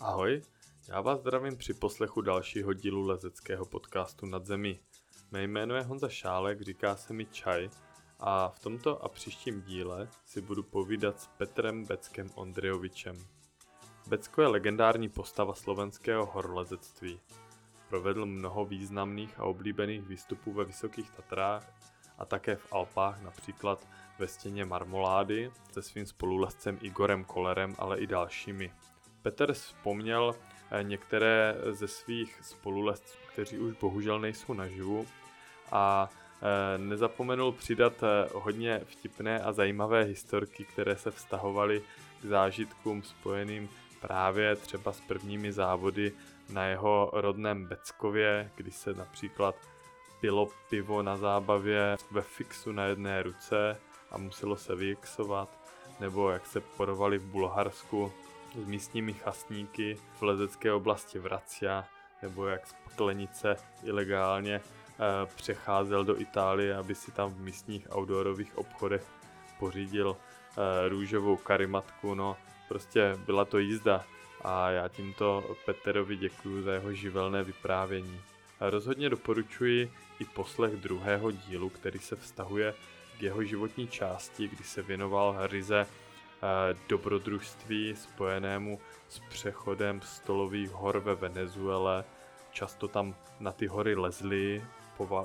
Ahoj, já vás zdravím při poslechu dalšího dílu lezeckého podcastu Nad zemí. Mé jméno je Honza Šálek, říká se mi Čaj a v tomto a příštím díle si budu povídat s Petrem Beckem Ondrejovičem. Becko je legendární postava slovenského horolezectví. Provedl mnoho významných a oblíbených výstupů ve Vysokých Tatrách a také v Alpách, například ve stěně Marmolády se svým spolulezcem Igorem Kolerem, ale i dalšími. Petr vzpomněl eh, některé ze svých spolulezců, kteří už bohužel nejsou naživu a eh, nezapomenul přidat eh, hodně vtipné a zajímavé historky, které se vztahovaly k zážitkům spojeným právě třeba s prvními závody na jeho rodném Beckově, kdy se například pilo pivo na zábavě ve fixu na jedné ruce a muselo se vyexovat, nebo jak se porovali v Bulharsku s místními chastníky v lezecké oblasti Vracia, nebo jak z Potlenice ilegálně e, přecházel do Itálie, aby si tam v místních outdoorových obchodech pořídil e, růžovou karimatku, no prostě byla to jízda a já tímto Peterovi děkuji za jeho živelné vyprávění. Rozhodně doporučuji i poslech druhého dílu, který se vztahuje k jeho životní části, kdy se věnoval ryze eh, dobrodružství spojenému s přechodem stolových hor ve Venezuele. Často tam na ty hory lezli,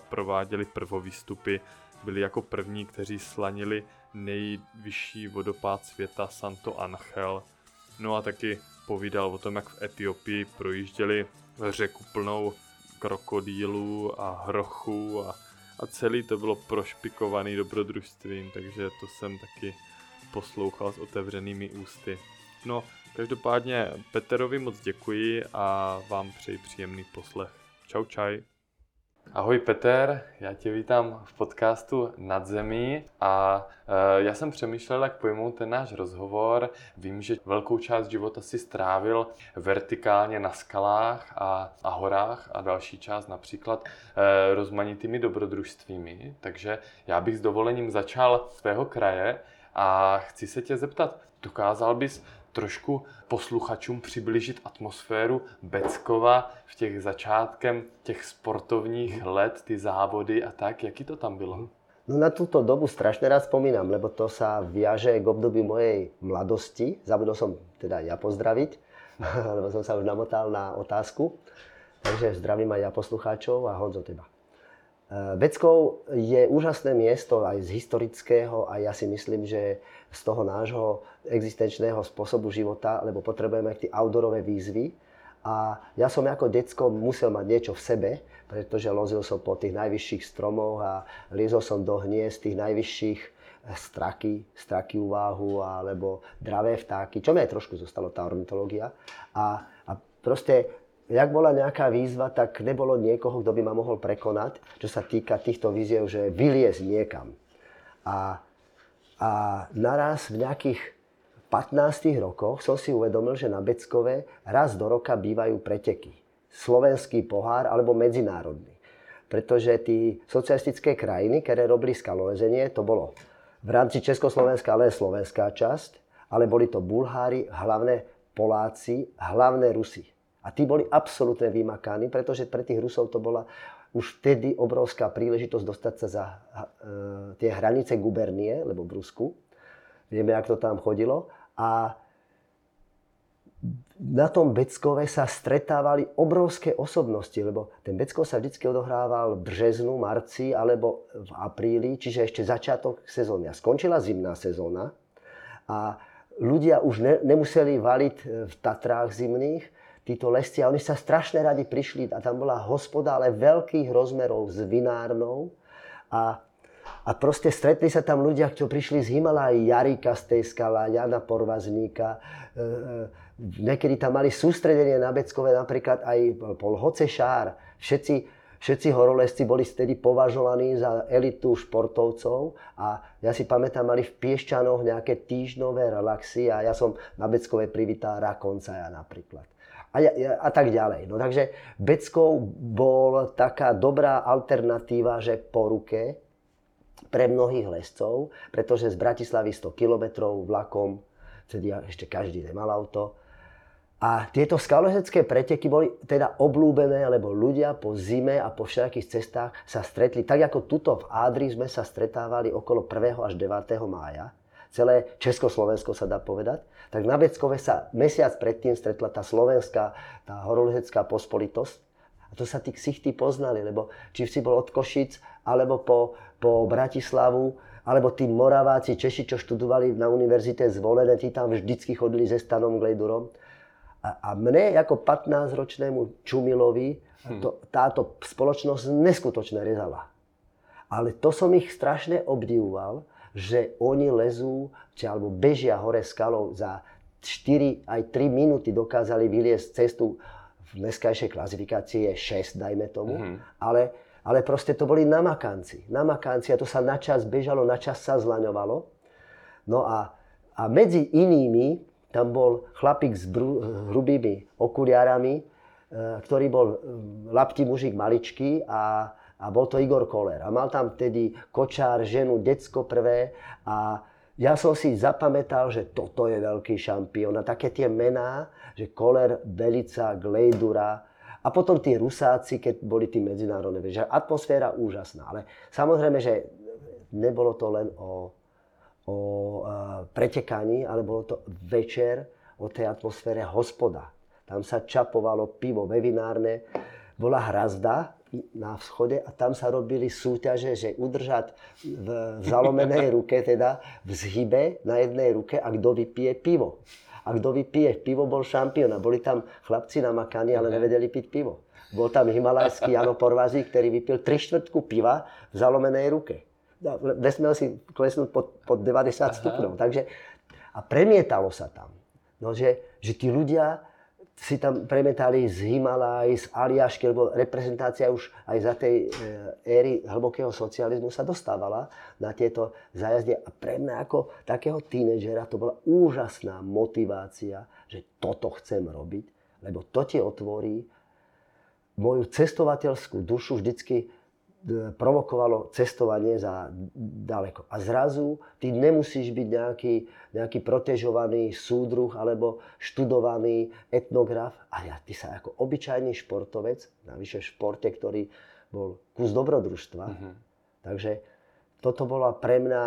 prováděli prvovýstupy, byli jako první, kteří slanili nejvyšší vodopád světa Santo Angel. No a taky povídal o tom, jak v Etiopii projížděli řeku plnou krokodýlů a hrochů a, a celý to bylo prošpikovaný dobrodružstvím, takže to jsem taky poslouchal s otevřenými ústy. No, každopádně Peterovi moc děkuji a vám přeji příjemný poslech. Čau čaj. Ahoj Peter, já tě vítám v podcastu Nad zemí a e, já jsem přemýšlel, jak pojmout ten náš rozhovor. Vím, že velkou část života si strávil vertikálně na skalách a, a horách a další část například e, rozmanitými dobrodružstvími, takže já bych s dovolením začal z tvého kraje a chci se tě zeptat, dokázal bys trošku posluchačům přiblížit atmosféru Beckova v těch začátkem těch sportovních let, ty závody a tak, jaký to tam bylo? No na túto dobu strašne rád spomínam, lebo to sa viaže k období mojej mladosti. Zabudol som teda ja pozdraviť, lebo som sa už namotal na otázku. Takže zdravím aj ja poslucháčov a Honzo teba. Beckov je úžasné miesto aj z historického a ja si myslím, že z toho nášho existenčného spôsobu života, lebo potrebujeme tie outdoorové výzvy. A ja som ako decko musel mať niečo v sebe, pretože lozil som po tých najvyšších stromoch a liezol som do hniezd tých najvyšších eh, straky, straky úvahu alebo dravé vtáky, čo mi aj trošku zostalo tá ornitológia. A, a proste jak bola nejaká výzva, tak nebolo niekoho, kto by ma mohol prekonať, čo sa týka týchto víziev, že vyliez niekam. A, a naraz v nejakých 15 rokoch som si uvedomil, že na Beckove raz do roka bývajú preteky. Slovenský pohár alebo medzinárodný. Pretože tí socialistické krajiny, ktoré robili skalolezenie, to bolo v rámci Československa, ale slovenská časť, ale boli to Bulhári, hlavné Poláci, hlavné Rusi. A tí boli absolútne vymakaní, pretože pre tých Rusov to bola už vtedy obrovská príležitosť dostať sa za e, tie hranice gubernie, lebo v Rusku. Vieme, ako to tam chodilo. A na tom Beckove sa stretávali obrovské osobnosti, lebo ten Beckov sa vždy odohrával v březnu, marci alebo v apríli, čiže ešte začiatok sezóny. A skončila zimná sezóna a ľudia už ne, nemuseli valiť v Tatrách zimných, títo lesci a oni sa strašne radi prišli a tam bola hospoda, ale veľkých rozmerov s vinárnou. A, a proste stretli sa tam ľudia, ktorí prišli z Himalají, Jarika z tej skala, Jana Porvazníka, e, e, niekedy tam mali sústredenie na Beckové, napríklad aj Pol Hocešár, všetci, všetci horolezci boli vtedy považovaní za elitu športovcov. A ja si pamätám, mali v Piešťanoch nejaké týždňové relaxy a ja som na Beckové privítal Rakoncaja napríklad a, a tak ďalej. No takže Beckov bol taká dobrá alternatíva, že po ruke pre mnohých lescov, pretože z Bratislavy 100 km vlakom, vtedy ešte každý nemal auto, A tieto skalozecké preteky boli teda oblúbené, lebo ľudia po zime a po všetkých cestách sa stretli. Tak ako tuto v Ádri sme sa stretávali okolo 1. až 9. mája, celé Československo sa dá povedať, tak na Beckove sa mesiac predtým stretla tá slovenská, tá horolezecká pospolitosť. A to sa tí ksichty poznali, lebo či si bol od Košic, alebo po, po Bratislavu, alebo tí Moraváci, Češi, čo študovali na univerzite zvolené, tí tam vždycky chodili se Stanom Glejdurom a, a mne ako 15-ročnému Čumilovi hm. to, táto spoločnosť neskutočne rezala. Ale to som ich strašne obdivoval, že oni lezú, či alebo bežia hore skalou za 4 aj 3 minúty dokázali vyliesť cestu v dneskajšej klasifikácii je 6, dajme tomu, mm-hmm. ale, ale proste to boli namakanci. Namakanci a to sa načas bežalo, načas sa zlaňovalo. No a, a medzi inými tam bol chlapík s bru, hrubými okuliarami, e, ktorý bol e, laptý mužik maličký a, a bol to Igor Koller. A mal tam vtedy kočár, ženu, decko prvé a ja som si zapamätal, že toto je veľký šampión. A také tie mená, že Koller, Belica, Glejdura, a potom tí Rusáci, keď boli tí medzinárodné, že atmosféra úžasná. Ale samozrejme, že nebolo to len o, o pretekaní, ale bolo to večer o tej atmosfére hospoda. Tam sa čapovalo pivo vevinárne, bola hrazda na vschode a tam sa robili súťaže, že udržať v zalomenej ruke, teda v zhybe na jednej ruke a kto vypije pivo. A kto vypije pivo, bol šampión. A boli tam chlapci namakaní, ale mhm. nevedeli piť pivo. Bol tam himalajský Jano Porvazí, ktorý vypil tri štvrtku piva v zalomenej ruke nesmel si klesnúť pod, pod 90 stupňov. Takže, a premietalo sa tam. No, že, že tí ľudia si tam premietali z Himalaj, z Aliašky, lebo reprezentácia už aj za tej e, éry hlbokého socializmu sa dostávala na tieto zájazdy. A pre mňa ako takého tínedžera to bola úžasná motivácia, že toto chcem robiť, lebo to ti otvorí moju cestovateľskú dušu vždycky provokovalo cestovanie za daleko. A zrazu ty nemusíš byť nejaký, nejaký protežovaný súdruh alebo študovaný etnograf, ale ty sa ako obyčajný športovec, navyše v športe, ktorý bol kus dobrodružstva. Uh-huh. Takže toto bola pre mňa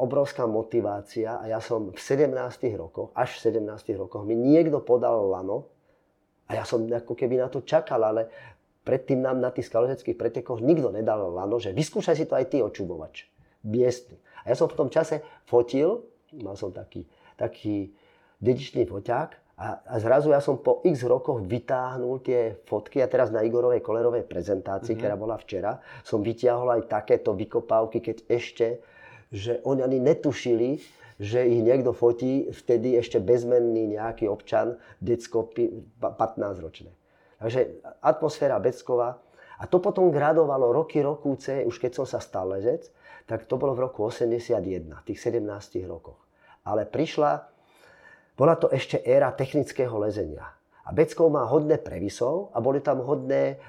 obrovská motivácia a ja som v 17 rokoch, až v 17 rokoch mi niekto podal lano a ja som ako keby na to čakal, ale predtým nám na tých skalozeckých pretekoch nikto nedal lano, že vyskúšaj si to aj ty očubovač. Biestný. A ja som v tom čase fotil, mal som taký, taký dedičný foťák a, a zrazu ja som po x rokoch vytáhnul tie fotky a teraz na Igorovej kolerovej prezentácii, mm-hmm. ktorá bola včera, som vytiahol aj takéto vykopávky, keď ešte, že oni ani netušili, že ich niekto fotí, vtedy ešte bezmenný nejaký občan, decko 15 ročné. Takže atmosféra Beckova. A to potom gradovalo roky, rokúce, už keď som sa stal lezec, tak to bolo v roku 81, tých 17 rokoch. Ale prišla, bola to ešte éra technického lezenia. A Beckov má hodné previsov a boli tam hodné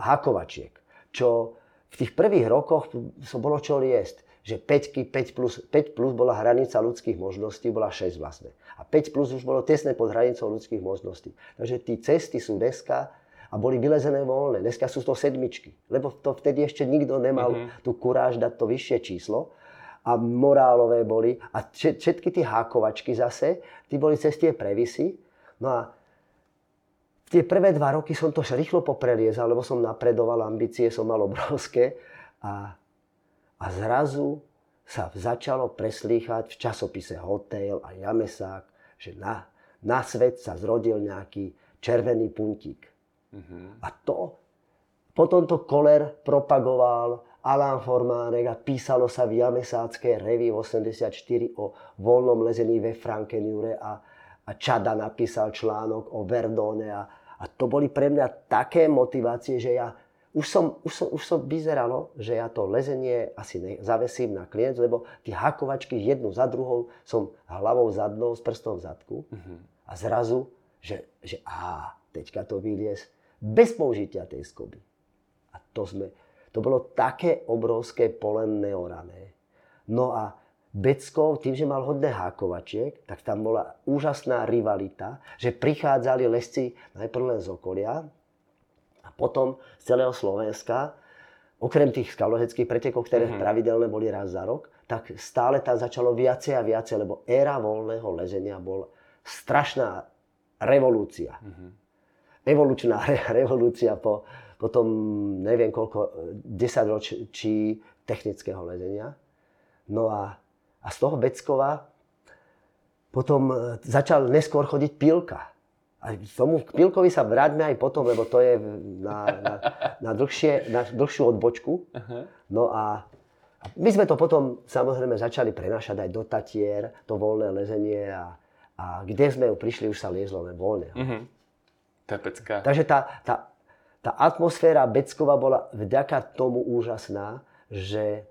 hakovačiek, čo v tých prvých rokoch bolo čo liesť že 5, 5, plus, 5 plus bola hranica ľudských možností, bola 6 vlastne. A 5 plus už bolo tesné pod hranicou ľudských možností. Takže tí cesty sú dneska a boli vylezené voľné. Dneska sú to sedmičky, lebo to vtedy ešte nikto nemal mm-hmm. tú kuráž dať to vyššie číslo. A morálové boli. A všetky tie hákovačky zase, tí boli cez tie previsy. No a tie prvé dva roky som to rýchlo popreliezal, lebo som napredoval, ambície som mal obrovské. A a zrazu sa začalo preslýchať v časopise Hotel a Jamesák, že na, na svet sa zrodil nejaký červený puntík. Mm-hmm. A to, potom to Koller propagoval, Alan Formárek a písalo sa v Jamesáckej revi v 84 o voľnom lezení ve Frankenjure a, a Čada napísal článok o Verdone a, a to boli pre mňa také motivácie, že ja už som, už, som, už som vyzeralo, že ja to lezenie asi ne, zavesím na klient, lebo tie hakovačky jednu za druhou som hlavou zadnou s prstom v zadku uh-huh. a zrazu, že, že á, teďka to vyliez bez použitia tej skoby. A to sme, to bolo také obrovské pole neorané. No a Beckov, tým, že mal hodne hákovačiek, tak tam bola úžasná rivalita, že prichádzali lesci najprv len z okolia potom z celého Slovenska, okrem tých skaloheckých pretekov, ktoré mm-hmm. pravidelne boli raz za rok, tak stále tam začalo viacej a viacej, lebo éra voľného lezenia bol strašná revolúcia. Mm-hmm. Evolučná re- revolúcia po, po tom neviem koľko, 10 ročí technického lezenia. No a a z toho Beckova potom e, začal neskôr chodiť Pilka. A tomu k Pilkovi sa vráťme aj potom, lebo to je na, na, na, dlhšie, na dlhšiu odbočku. No a, my sme to potom samozrejme začali prenašať aj do Tatier, to voľné lezenie a, a kde sme prišli, už sa liezlo len voľne. Uh-huh. To je pecka. Takže tá, tá, tá atmosféra Beckova bola vďaka tomu úžasná, že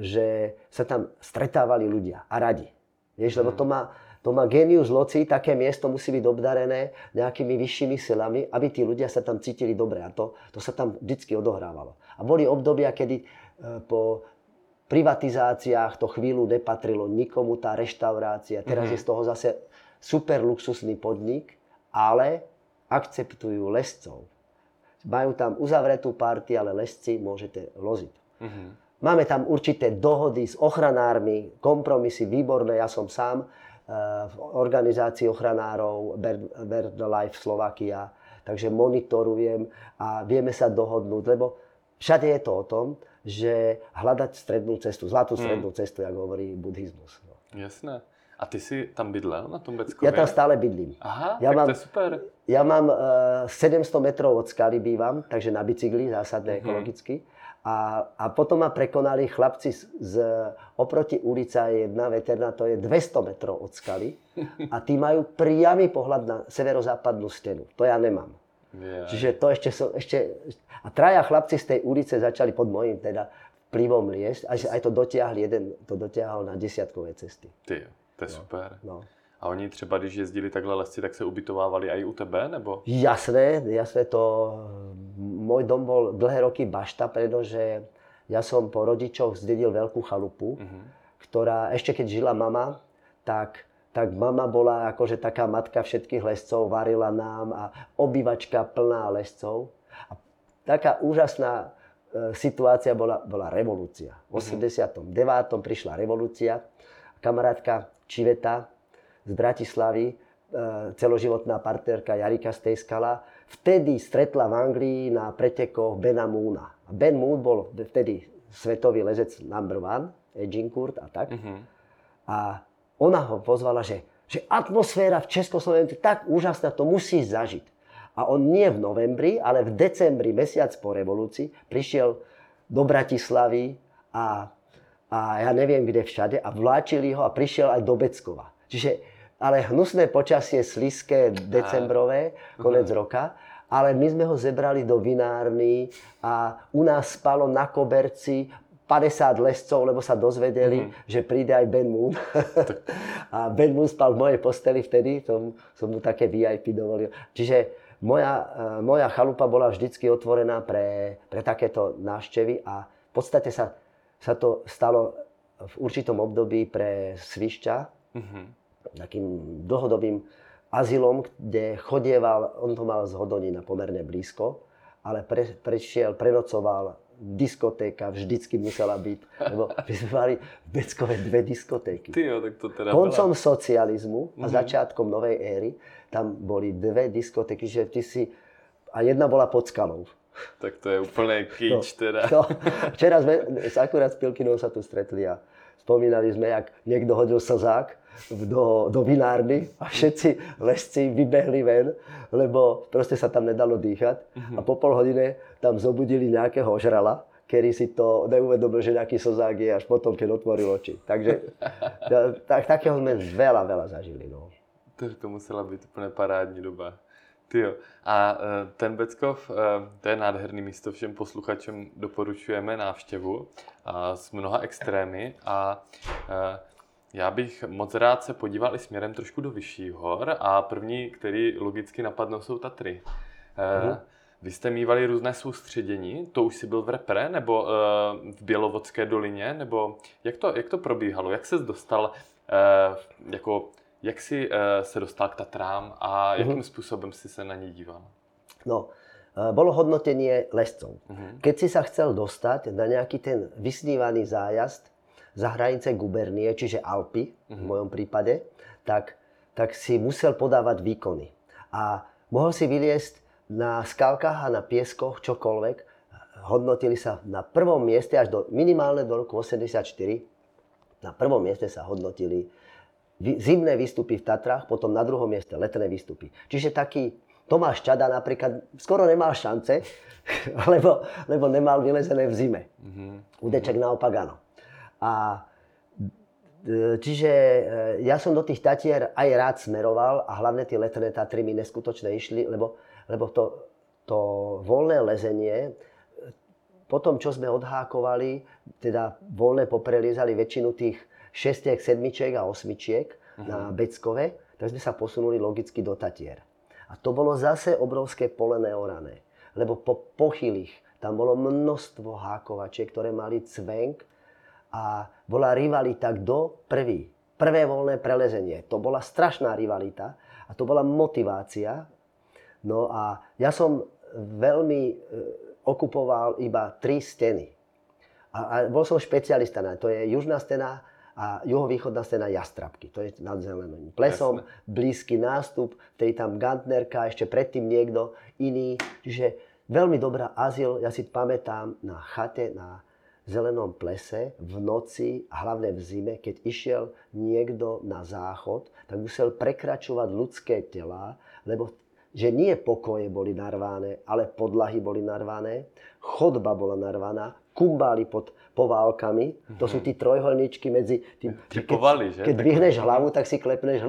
že sa tam stretávali ľudia a radi. Vieš, lebo mhm. to má, to má genius loci, také miesto musí byť obdarené nejakými vyššími silami, aby tí ľudia sa tam cítili dobre. A to, to sa tam vždy odohrávalo. A boli obdobia, kedy e, po privatizáciách to chvíľu nepatrilo nikomu tá reštaurácia. Teraz mm-hmm. je z toho zase super luxusný podnik, ale akceptujú lescov. Majú tam uzavretú party, ale lesci môžete loziť. Mm-hmm. Máme tam určité dohody s ochranármi, kompromisy výborné. Ja som sám v organizácii ochranárov Bird Life Slovakia, takže monitorujem a vieme sa dohodnúť, lebo všade je to o tom, že hľadať strednú cestu, zlatú hmm. strednú hmm. cestu, jak hovorí buddhizmus. No. Jasné. A ty si tam bydlel na tom Beckově? Ja tam stále bydlím. Aha, ja tak mám, to je super. Ja mám uh, eh, 700 metrov od skaly bývam, takže na bicykli, zásadne uh-huh. ekologicky. A, a potom ma prekonali chlapci z, z oproti ulica je jedna veterná, to je 200 metrov od skaly. A tí majú priamy pohľad na severozápadnú stenu. To ja nemám. Yeah. Čiže to ešte som, ešte, a traja chlapci z tej ulice začali pod mojím teda vplyvom liesť. Aj, aj to dotiahli, jeden to dotiahol na desiatkové cesty. Ty, to je no, super. No. A oni třeba, když jezdili takhle lesci, tak se ubytovávali aj u tebe, nebo? Jasné, jasné, to... Môj dom bol dlhé roky bašta, pretože ja som po rodičoch zdedil veľkú chalupu, uh-huh. ktorá, ešte keď žila mama, tak, tak mama bola akože taká matka všetkých lescov, varila nám a obývačka plná lescov. A taká úžasná e, situácia bola, bola revolúcia. V 89. Uh-huh. prišla revolúcia. Kamarátka Čiveta, z Bratislavy, e, celoživotná partnerka Jarika Stejskala, vtedy stretla v Anglii na pretekoch Bena Moona. Ben Moon bol vtedy svetový lezec number one, Edgincourt a tak. Uh-huh. A ona ho pozvala, že, že atmosféra v Československu je tak úžasná, to musí zažiť. A on nie v novembri, ale v decembri, mesiac po revolúcii, prišiel do Bratislavy a, a ja neviem kde všade a vláčili ho a prišiel aj do Beckova. Čiže ale hnusné počasie, sliské, decembrové, konec roka. Ale my sme ho zebrali do vinárny a u nás spalo na koberci 50 lescov, lebo sa dozvedeli, mm. že príde aj Ben Moon. a Ben Moon spal v mojej posteli vtedy, som, som mu také VIP dovolil. Čiže moja, eh, moja chalupa bola vždycky otvorená pre, pre takéto návštevy a v podstate sa, sa to stalo v určitom období pre Svišťa, mm-hmm takým dlhodobým azylom, kde chodieval, on to mal z Hodonína pomerne blízko, ale pre, prešiel, prenocoval, diskotéka vždycky musela byť, lebo my sme mali v Beckove dve diskotéky. Tyjo, tak to teda Koncom bola... socializmu a mm-hmm. začiatkom novej éry tam boli dve diskotéky, že ty si, a jedna bola pod skalou. Tak to je úplne kýč no, teda. No, včera sme s akurát s Pilkinou sa tu stretli a spomínali sme, jak niekto hodil slzák do, do vinárny a všetci lesci vybehli ven, lebo proste sa tam nedalo dýchať. Uh-huh. A po pol hodine tam zobudili nejakého žrala, ktorý si to neuvedomil, že nejaký slzák je až potom, keď otvoril oči. Takže tak, takého sme veľa, veľa zažili. No. To, to musela být úplně parádní doba. Tyjo. A e, ten Beckov, e, to je nádherný místo, všem posluchačům doporučujeme návštěvu s mnoha extrémy a e, já bych moc rád se podíval i směrem trošku do vyšších hor a první, který logicky napadnou, jsou Tatry. Uh-huh. Vy jste mývali různé soustředění, to už si byl v repre, nebo uh, v Bělovodské dolině, nebo jak to, jak to probíhalo? Jak se dostal, uh, jako, jak si uh, se dostal k Tatrám a jakým mm-hmm. způsobem si se na ně díval? No, bolo hodnotenie lescov. Uh-huh. Keď si sa chcel dostať na nejaký ten vysnívaný zájazd za hranice gubernie, čiže Alpy uh-huh. v mhm. mojom prípade, tak, tak si musel podávať výkony. A mohol si vyliesť na skalkách a na pieskoch čokoľvek. Hodnotili sa na prvom mieste až do minimálne do roku 84. Na prvom mieste sa hodnotili zimné výstupy v Tatrách, potom na druhom mieste letné výstupy. Čiže taký Tomáš Čada napríklad skoro nemal šance, lebo, lebo nemal vylezené v zime. Mm-hmm. Udeček naopak áno. A e, Čiže e, ja som do tých Tatier aj rád smeroval a hlavne tie letné Tatry mi neskutočne išli, lebo, lebo to, to voľné lezenie, po tom, čo sme odhákovali, teda voľné popreliezali väčšinu tých šestiek, sedmičiek a osmičiek uh-huh. na Beckove, tak sme sa posunuli logicky do Tatier. A to bolo zase obrovské pole neorané. Lebo po pochylých tam bolo množstvo hákovačiek, ktoré mali cvenk a bola rivalita kto prvý. Prvé voľné prelezenie. To bola strašná rivalita a to bola motivácia. No a ja som veľmi e, okupoval iba tri steny. A, a bol som špecialista na to. je južná stena, a juhovýchodná stena Jastrabky, to je nad zeleným plesom, Jasne. blízky nástup, tej tam Gantnerka, ešte predtým niekto iný. Čiže veľmi dobrá azyl, ja si pamätám na chate, na zelenom plese v noci, a hlavne v zime, keď išiel niekto na záchod, tak musel prekračovať ľudské tela, lebo že nie pokoje boli narvané, ale podlahy boli narvané, chodba bola narvaná, kumbály pod poválkami. To sú tí trojholničky medzi tým... Tí keď, povali, že? Keď vyhneš hlavu, tak si klepneš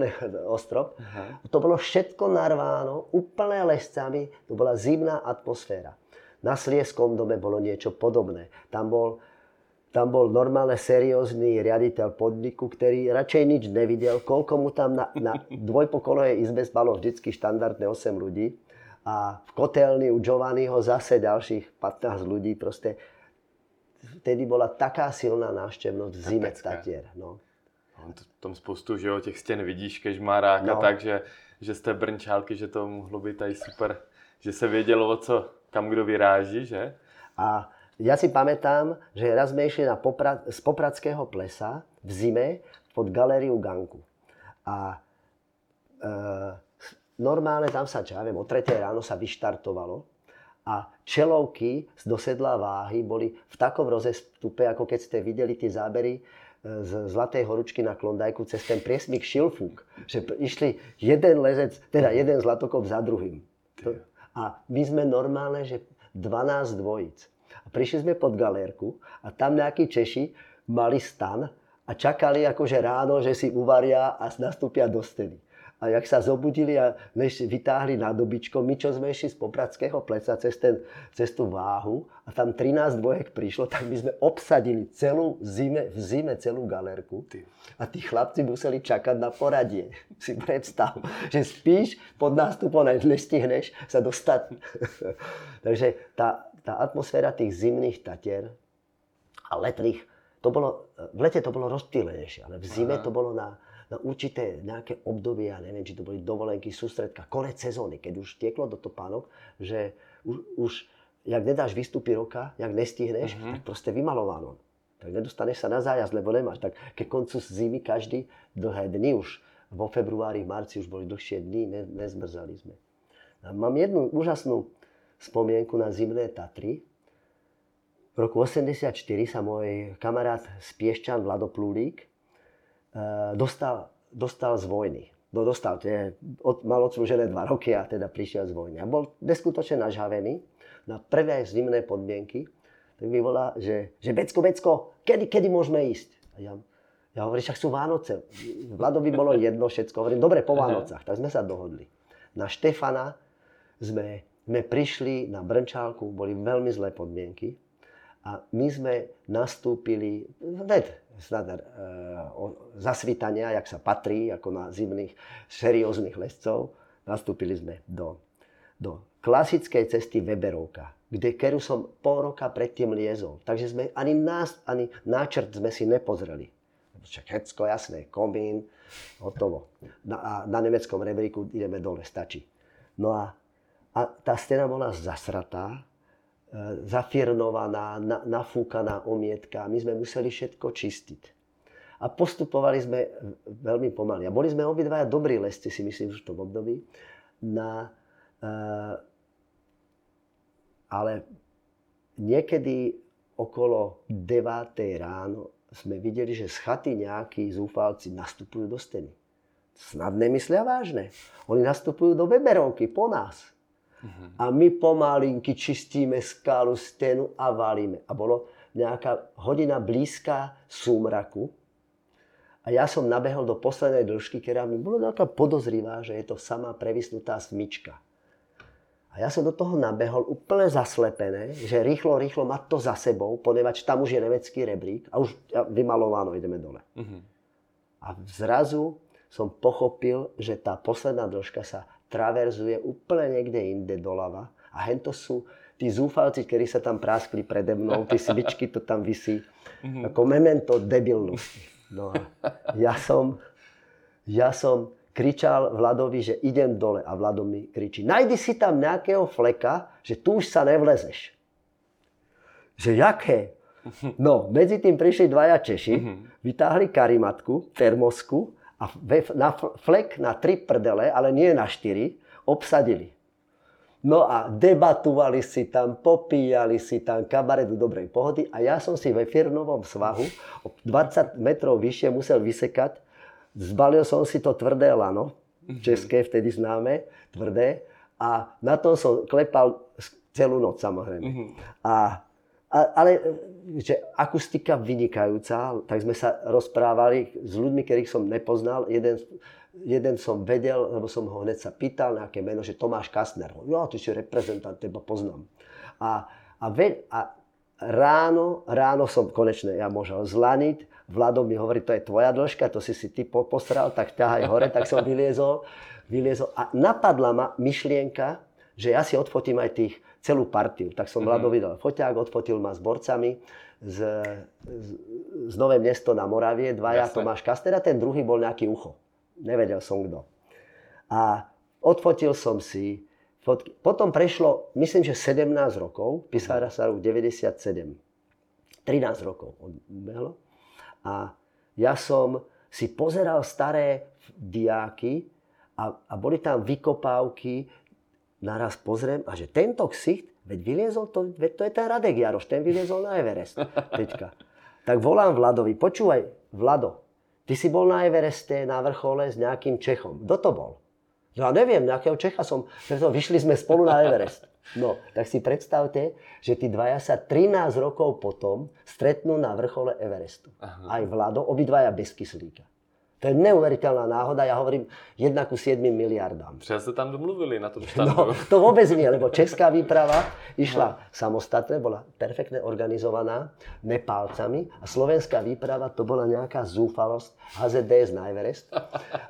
ostrov. Uh-huh. To bolo všetko narváno, úplne lescami. To bola zimná atmosféra. Na Slieskom dome bolo niečo podobné. Tam bol, tam bol normálne seriózny riaditeľ podniku, ktorý radšej nič nevidel. Koľko mu tam na, na dvojpokolovej izbe spalo vždycky štandardné 8 ľudí. A v kotelni u Giovanniho zase ďalších 15 ľudí. Proste vtedy bola taká silná návštevnosť v zime Tatier. No. Tam spoustu že jo, těch stěn vidíš, kežmarák no. a tak, že, že z té brnčálky, že to mohlo být tady super, že se vědělo, o co, kam kdo vyráží, že? A ja si pamätám, že raz sme išli na Popra- z Popradského plesa v zime pod galériu Ganku. A e, normálne tam sa, čo ja viem, o 3 ráno sa vyštartovalo a čelovky z dosedla váhy boli v takom rozestupe, ako keď ste videli tie zábery e, z Zlatej horúčky na Klondajku cez ten priesmik Šilfúk. Že išli jeden lezec, teda jeden zlatokop za druhým. A my sme normálne, že 12 dvojic. A prišli sme pod galérku a tam nejakí Češi mali stan a čakali akože ráno, že si uvaria a nastúpia do steny a jak sa zobudili a než vytáhli na dobičko, my čo sme išli z Popradského pleca cez, ten, cez tú váhu a tam 13 dvojek prišlo, tak my sme obsadili celú zime, v zime celú galerku a tí chlapci museli čakať na poradie. Si predstav, že spíš pod nástupom, nestihneš sa dostať. Takže tá, tá atmosféra tých zimných tatier a letných, to bolo, v lete to bolo rozptýlenejšie, ale v zime Aha. to bolo na, na určité nejaké obdobie, ja neviem, či to boli dovolenky, sústredka, konec sezóny, keď už tieklo do topánok, že už, už jak nedáš výstupy roka, jak nestihneš, uh-huh. tak proste vymalováno. Tak nedostaneš sa na zájazd, lebo nemáš. Tak ke koncu zimy každý dlhé dny už vo februári, marci už boli dlhšie dny, ne, nezmrzali sme. A mám jednu úžasnú spomienku na zimné Tatry. V roku 84 sa môj kamarát z Vlado Plúlík Eh, dostal, dostal z vojny. No dostal, tie, od, mal odslužené dva roky a teda prišiel z vojny. A bol neskutočne nažhavený na prvé zimné podmienky. Tak mi volá, že, že Becko, Becko, kedy, kedy môžeme ísť? A ja, ja hovorím, však sú Vánoce. Vladovi bolo jedno všetko. Hovorím, dobre, po Vánocach. Tak sme sa dohodli. Na Štefana sme, sme prišli na Brnčálku, boli veľmi zlé podmienky. A my sme nastúpili, ved, snad, e, zasvítania, jak sa patrí, ako na zimných serióznych lescov. Nastúpili sme do, do klasickej cesty Weberovka, kde keru som pol roka predtým liezol. Takže sme ani, nás, ani náčrt sme si nepozreli. Všetko jasné, komín, hotovo. Na, a na nemeckom rebríku ideme dole, stačí. No a, a tá stena bola zasratá, e, zafirnovaná, na, nafúkaná omietka. My sme museli všetko čistiť. A postupovali sme veľmi pomaly. A boli sme obidvaja dobrí lesci, si myslím, v tom období. Na, e, ale niekedy okolo 9. ráno sme videli, že z chaty nejakí zúfalci nastupujú do steny. Snad nemyslia vážne. Oni nastupujú do Weberovky po nás. Uh-huh. A my pomalinky čistíme skálu, stenu a valíme. A bolo nejaká hodina blízka súmraku. A ja som nabehol do poslednej dĺžky, ktorá mi bola nejaká podozrivá, že je to sama previsnutá smyčka. A ja som do toho nabehol úplne zaslepené, že rýchlo, rýchlo mať to za sebou, ponieważ tam už je nemecký rebrík a už vymalováno, ideme dole. Uh-huh. A zrazu som pochopil, že tá posledná dĺžka sa traverzuje úplne niekde inde doľava a hento sú tí zúfalci, ktorí sa tam práskli prede mnou, tí svičky, to tam vysí, uh-huh. ako memento debilnosti. No a ja som, ja som kričal Vladovi, že idem dole. A Vlado mi kričí, najdi si tam nejakého fleka, že tu už sa nevlezeš. Že jaké? No, medzi tým prišli dvaja Češi, mhm. vytáhli karimatku, termosku a na flek na tri prdele, ale nie na štyri, obsadili. No a debatovali si tam, popíjali si tam kabaretu dobrej pohody a ja som si ve firnovom svahu o 20 metrov vyššie musel vysekať Zbalil som si to tvrdé lano, mhm. české vtedy známe, tvrdé, a na tom som klepal celú noc samozrejme. A, a, ale že akustika vynikajúca, tak sme sa rozprávali s ľuďmi, ktorých som nepoznal. Jeden, jeden som vedel, lebo som ho hneď sa pýtal, nejaké meno, že Tomáš Kastner. Jo, ty si reprezentant, teba poznám. A, a, ve, a ráno, ráno som konečne ja môžel zlaniť, Vlado mi hovorí, to je tvoja dĺžka, to si si ty postral, tak ťahaj hore, tak som vyliezol, vyliezol. A napadla ma myšlienka, že ja si odfotím aj tých celú partiu. Tak som mm-hmm. videl foťák, odfotil ma s borcami z, z, z Nové mesto na Moravie, dvaja Jasne. Tomáš Kastera, ten druhý bol nejaký ucho. Nevedel som kto. A odfotil som si fotky. Potom prešlo, myslím, že 17 rokov, písara sa rok 97. 13 rokov odbehlo. A ja som si pozeral staré diáky a, a boli tam vykopávky, naraz pozriem a že tento ksicht, veď vyliezol, to, veď to je ten Radek Jaroš, ten vyliezol na Everest. Teďka. Tak volám Vladovi, počúvaj, Vlado, ty si bol na Evereste na vrchole s nejakým Čechom. Kto to bol? Ja neviem, nejakého Čecha som, preto vyšli sme spolu na Everest. No, tak si predstavte, že tí dvaja sa 13 rokov potom stretnú na vrchole Everestu. Aha. Aj Vlado, obidvaja bez kyslíka. To je neuveriteľná náhoda, ja hovorím 1 ku 7 miliardám. Třeba ste tam domluvili na tom štátu. No, to vôbec nie, lebo česká výprava išla no. samostatne, bola perfektne organizovaná Nepálcami a slovenská výprava to bola nejaká zúfalosť HZDS na Everest.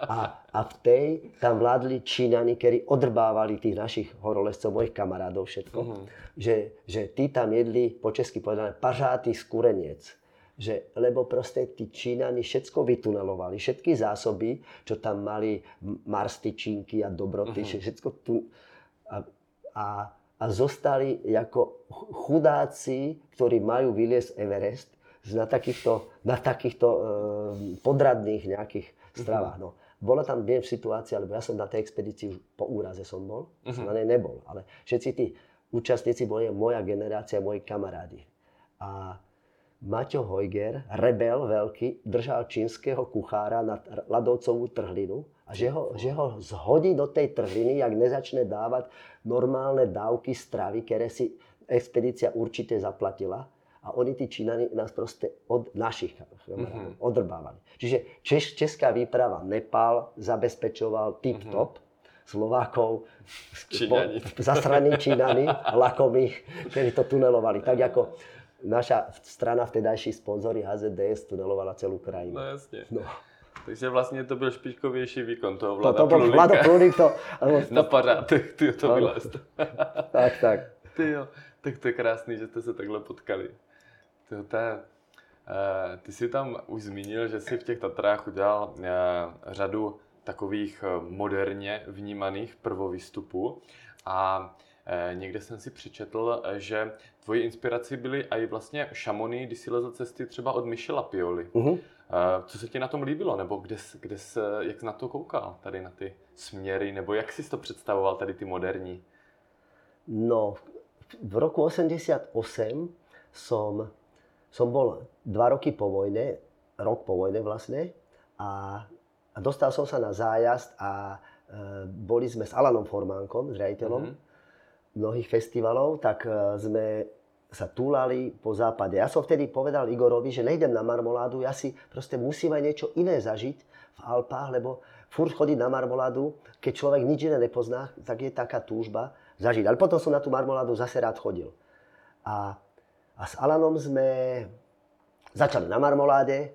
A, a v tej tam vládli Číňani, ktorí odrbávali tých našich horolezcov, mojich kamarádov všetko, uh-huh. že, že tí tam jedli, po česky povedané, pažátý skureniec že, lebo proste tí Číňani všetko vytunelovali, všetky zásoby, čo tam mali, marstičinky a dobroty, uh-huh. všetko tu a, a, a zostali ako chudáci, ktorí majú vyliesť Everest na takýchto, na takýchto e, podradných nejakých stravách. Uh-huh. No. Bola tam, viem, situácia, lebo ja som na tej expedícii už po úraze som bol, uh-huh. som na nej nebol, ale všetci tí účastníci boli moja generácia, moji kamarádi. A Maťo Hojger, rebel veľký, držal čínskeho kuchára na ľadovcovú trhlinu a že ho, že ho zhodí do tej trhliny, jak nezačne dávať normálne dávky stravy, ktoré si expedícia určite zaplatila. A oni, tí Čínani, nás proste od našich mm-hmm. odrbávali. Čiže Češ, česká výprava Nepal zabezpečoval tip-top, mm-hmm. Slovákov, Číňani. Zasraní Čínani, lakomých, ktorí to tunelovali. Tak ako naša strana, vtedajší sponzory HZDS tunelovala celú krajinu. No jasne. No. Takže vlastně to byl špičkovější výkon toho To, Vlada to bol Prulíka. Vlado Prulík, to, Na pařádek, ty to Ano. tak, tak. Ty jo, tak to je krásný, že jste se takhle potkali. Ty, to je, eh, ty jsi tam už zmínil, že jsi v těch Tatrách udělal eh, řadu takových eh, moderně vnímaných prvovýstupů a eh, někde jsem si přečetl, eh, že tvoji inspirací byly i vlastně šamony, když si lezl cesty třeba od Michela Pioli. Mhm. Eh, Co se ti na tom líbilo, nebo kde, kde jsi, jak jsi na to koukal, tady na ty směry, nebo jak jsi to představoval, tady ty moderní? No, v roku 88 som, som bol dva roky po vojne, rok po vojne vlastne, a, a dostal som sa na zájazd a e, boli sme s Alanom Formánkom, s riaditeľom Mhm. Mnohých festivalov, tak e, sme sa túlali po západe. Ja som vtedy povedal Igorovi, že nejdem na marmoládu, ja si proste musím aj niečo iné zažiť v Alpách, lebo furt chodiť na marmoládu, keď človek nič iné nepozná, tak je taká túžba zažiť. Ale potom som na tú marmoládu zase rád chodil. A, a s Alanom sme začali na marmoláde, e,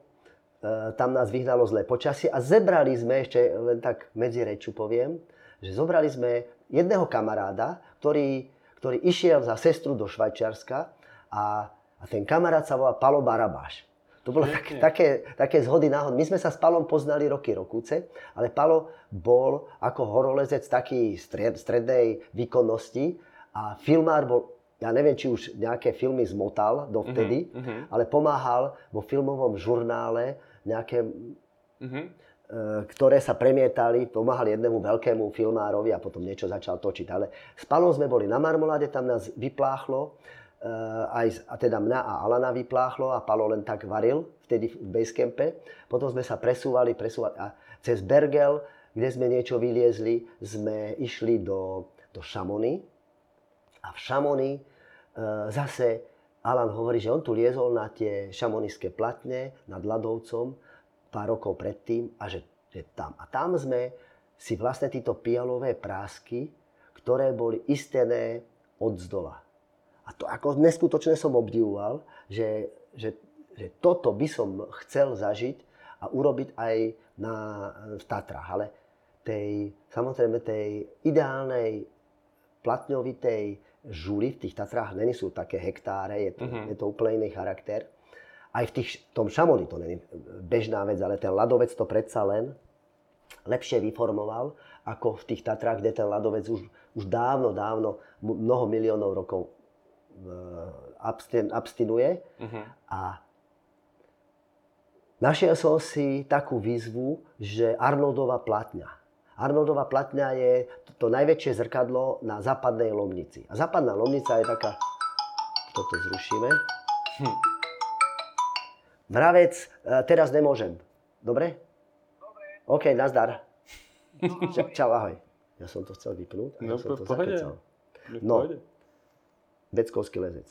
tam nás vyhnalo zlé počasie a zebrali sme, ešte len tak medzi reču poviem, že zobrali sme jedného kamaráda, ktorý, ktorý išiel za sestru do Švajčiarska a, a ten kamarát sa volá Palo Barabáš. To bolo tak, také, také zhody náhod. My sme sa s Palom poznali roky rokúce, ale Palo bol ako horolezec taký stred, strednej výkonnosti a filmár bol, ja neviem, či už nejaké filmy zmotal dovtedy, Mhm, ale pomáhal vo filmovom žurnále nejaké mhm. E, ktoré sa premietali, pomáhali jednému veľkému filmárovi a potom niečo začal točiť. Ale s Palom sme boli na Marmoláde, tam nás vypláchlo, e, aj, a teda mňa a Alana vypláchlo a Palo len tak varil, vtedy v basecampe. Potom sme sa presúvali, presúvali a cez Bergel, kde sme niečo vyliezli, sme išli do, do Šamony. A v Šamony e, zase Alan hovorí, že on tu liezol na tie šamonické platne nad Ladovcom pár rokov predtým a že, že tam. A tam sme si vlastne títo pialové prásky, ktoré boli istené od zdola. A to ako neskutočne som obdivoval, že, že, že toto by som chcel zažiť a urobiť aj na, v Tatrách. Ale tej, samozrejme tej ideálnej platňovitej žuly v tých Tatrách není sú také hektáre, je to, Mhm. je to úplne iný charakter. Aj v tých, tom Šamoni to není bežná vec, ale ten ľadovec to predsa len lepšie vyformoval, ako v tých Tatrách, kde ten ľadovec už, už dávno, dávno, mnoho miliónov rokov e, abstin, abstinuje. Mhm. A našiel som si takú výzvu, že Arnoldova platňa. Arnoldova platňa je to, to najväčšie zrkadlo na západnej Lomnici. A západná Lomnica je taká... Toto zrušíme. Hm. Mravec, e, teraz nemôžem. Dobre? Dobre. OK, nazdar. Ča, čau, ahoj. Ja som to chcel vypnúť. a No, ja som to pohode. zakecal. No. pohodě. Beckovský lezec.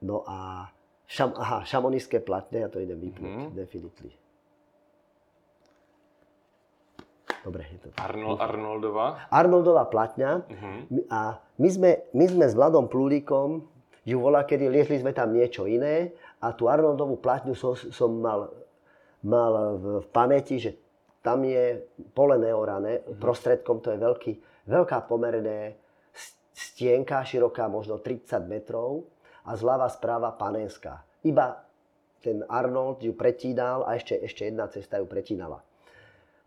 No a šam, aha, šamonické platne, ja to idem vypnúť, Mhm. mm-hmm. definitely. Dobre, je to tak. Arnold, Arnoldova. Arnoldová platňa. My- a my sme, my sme s Vladom Plulíkom, ju volá, kedy liezli sme tam niečo iné a tú Arnoldovú platňu som, som mal, mal v, v pamäti, že tam je pole neorané, prostredkom to je veľký, veľká pomerne s- stienka, široká možno 30 metrov a zľava správa panenská. Iba ten Arnold ju pretínal a ešte, ešte jedna cesta ju pretínala.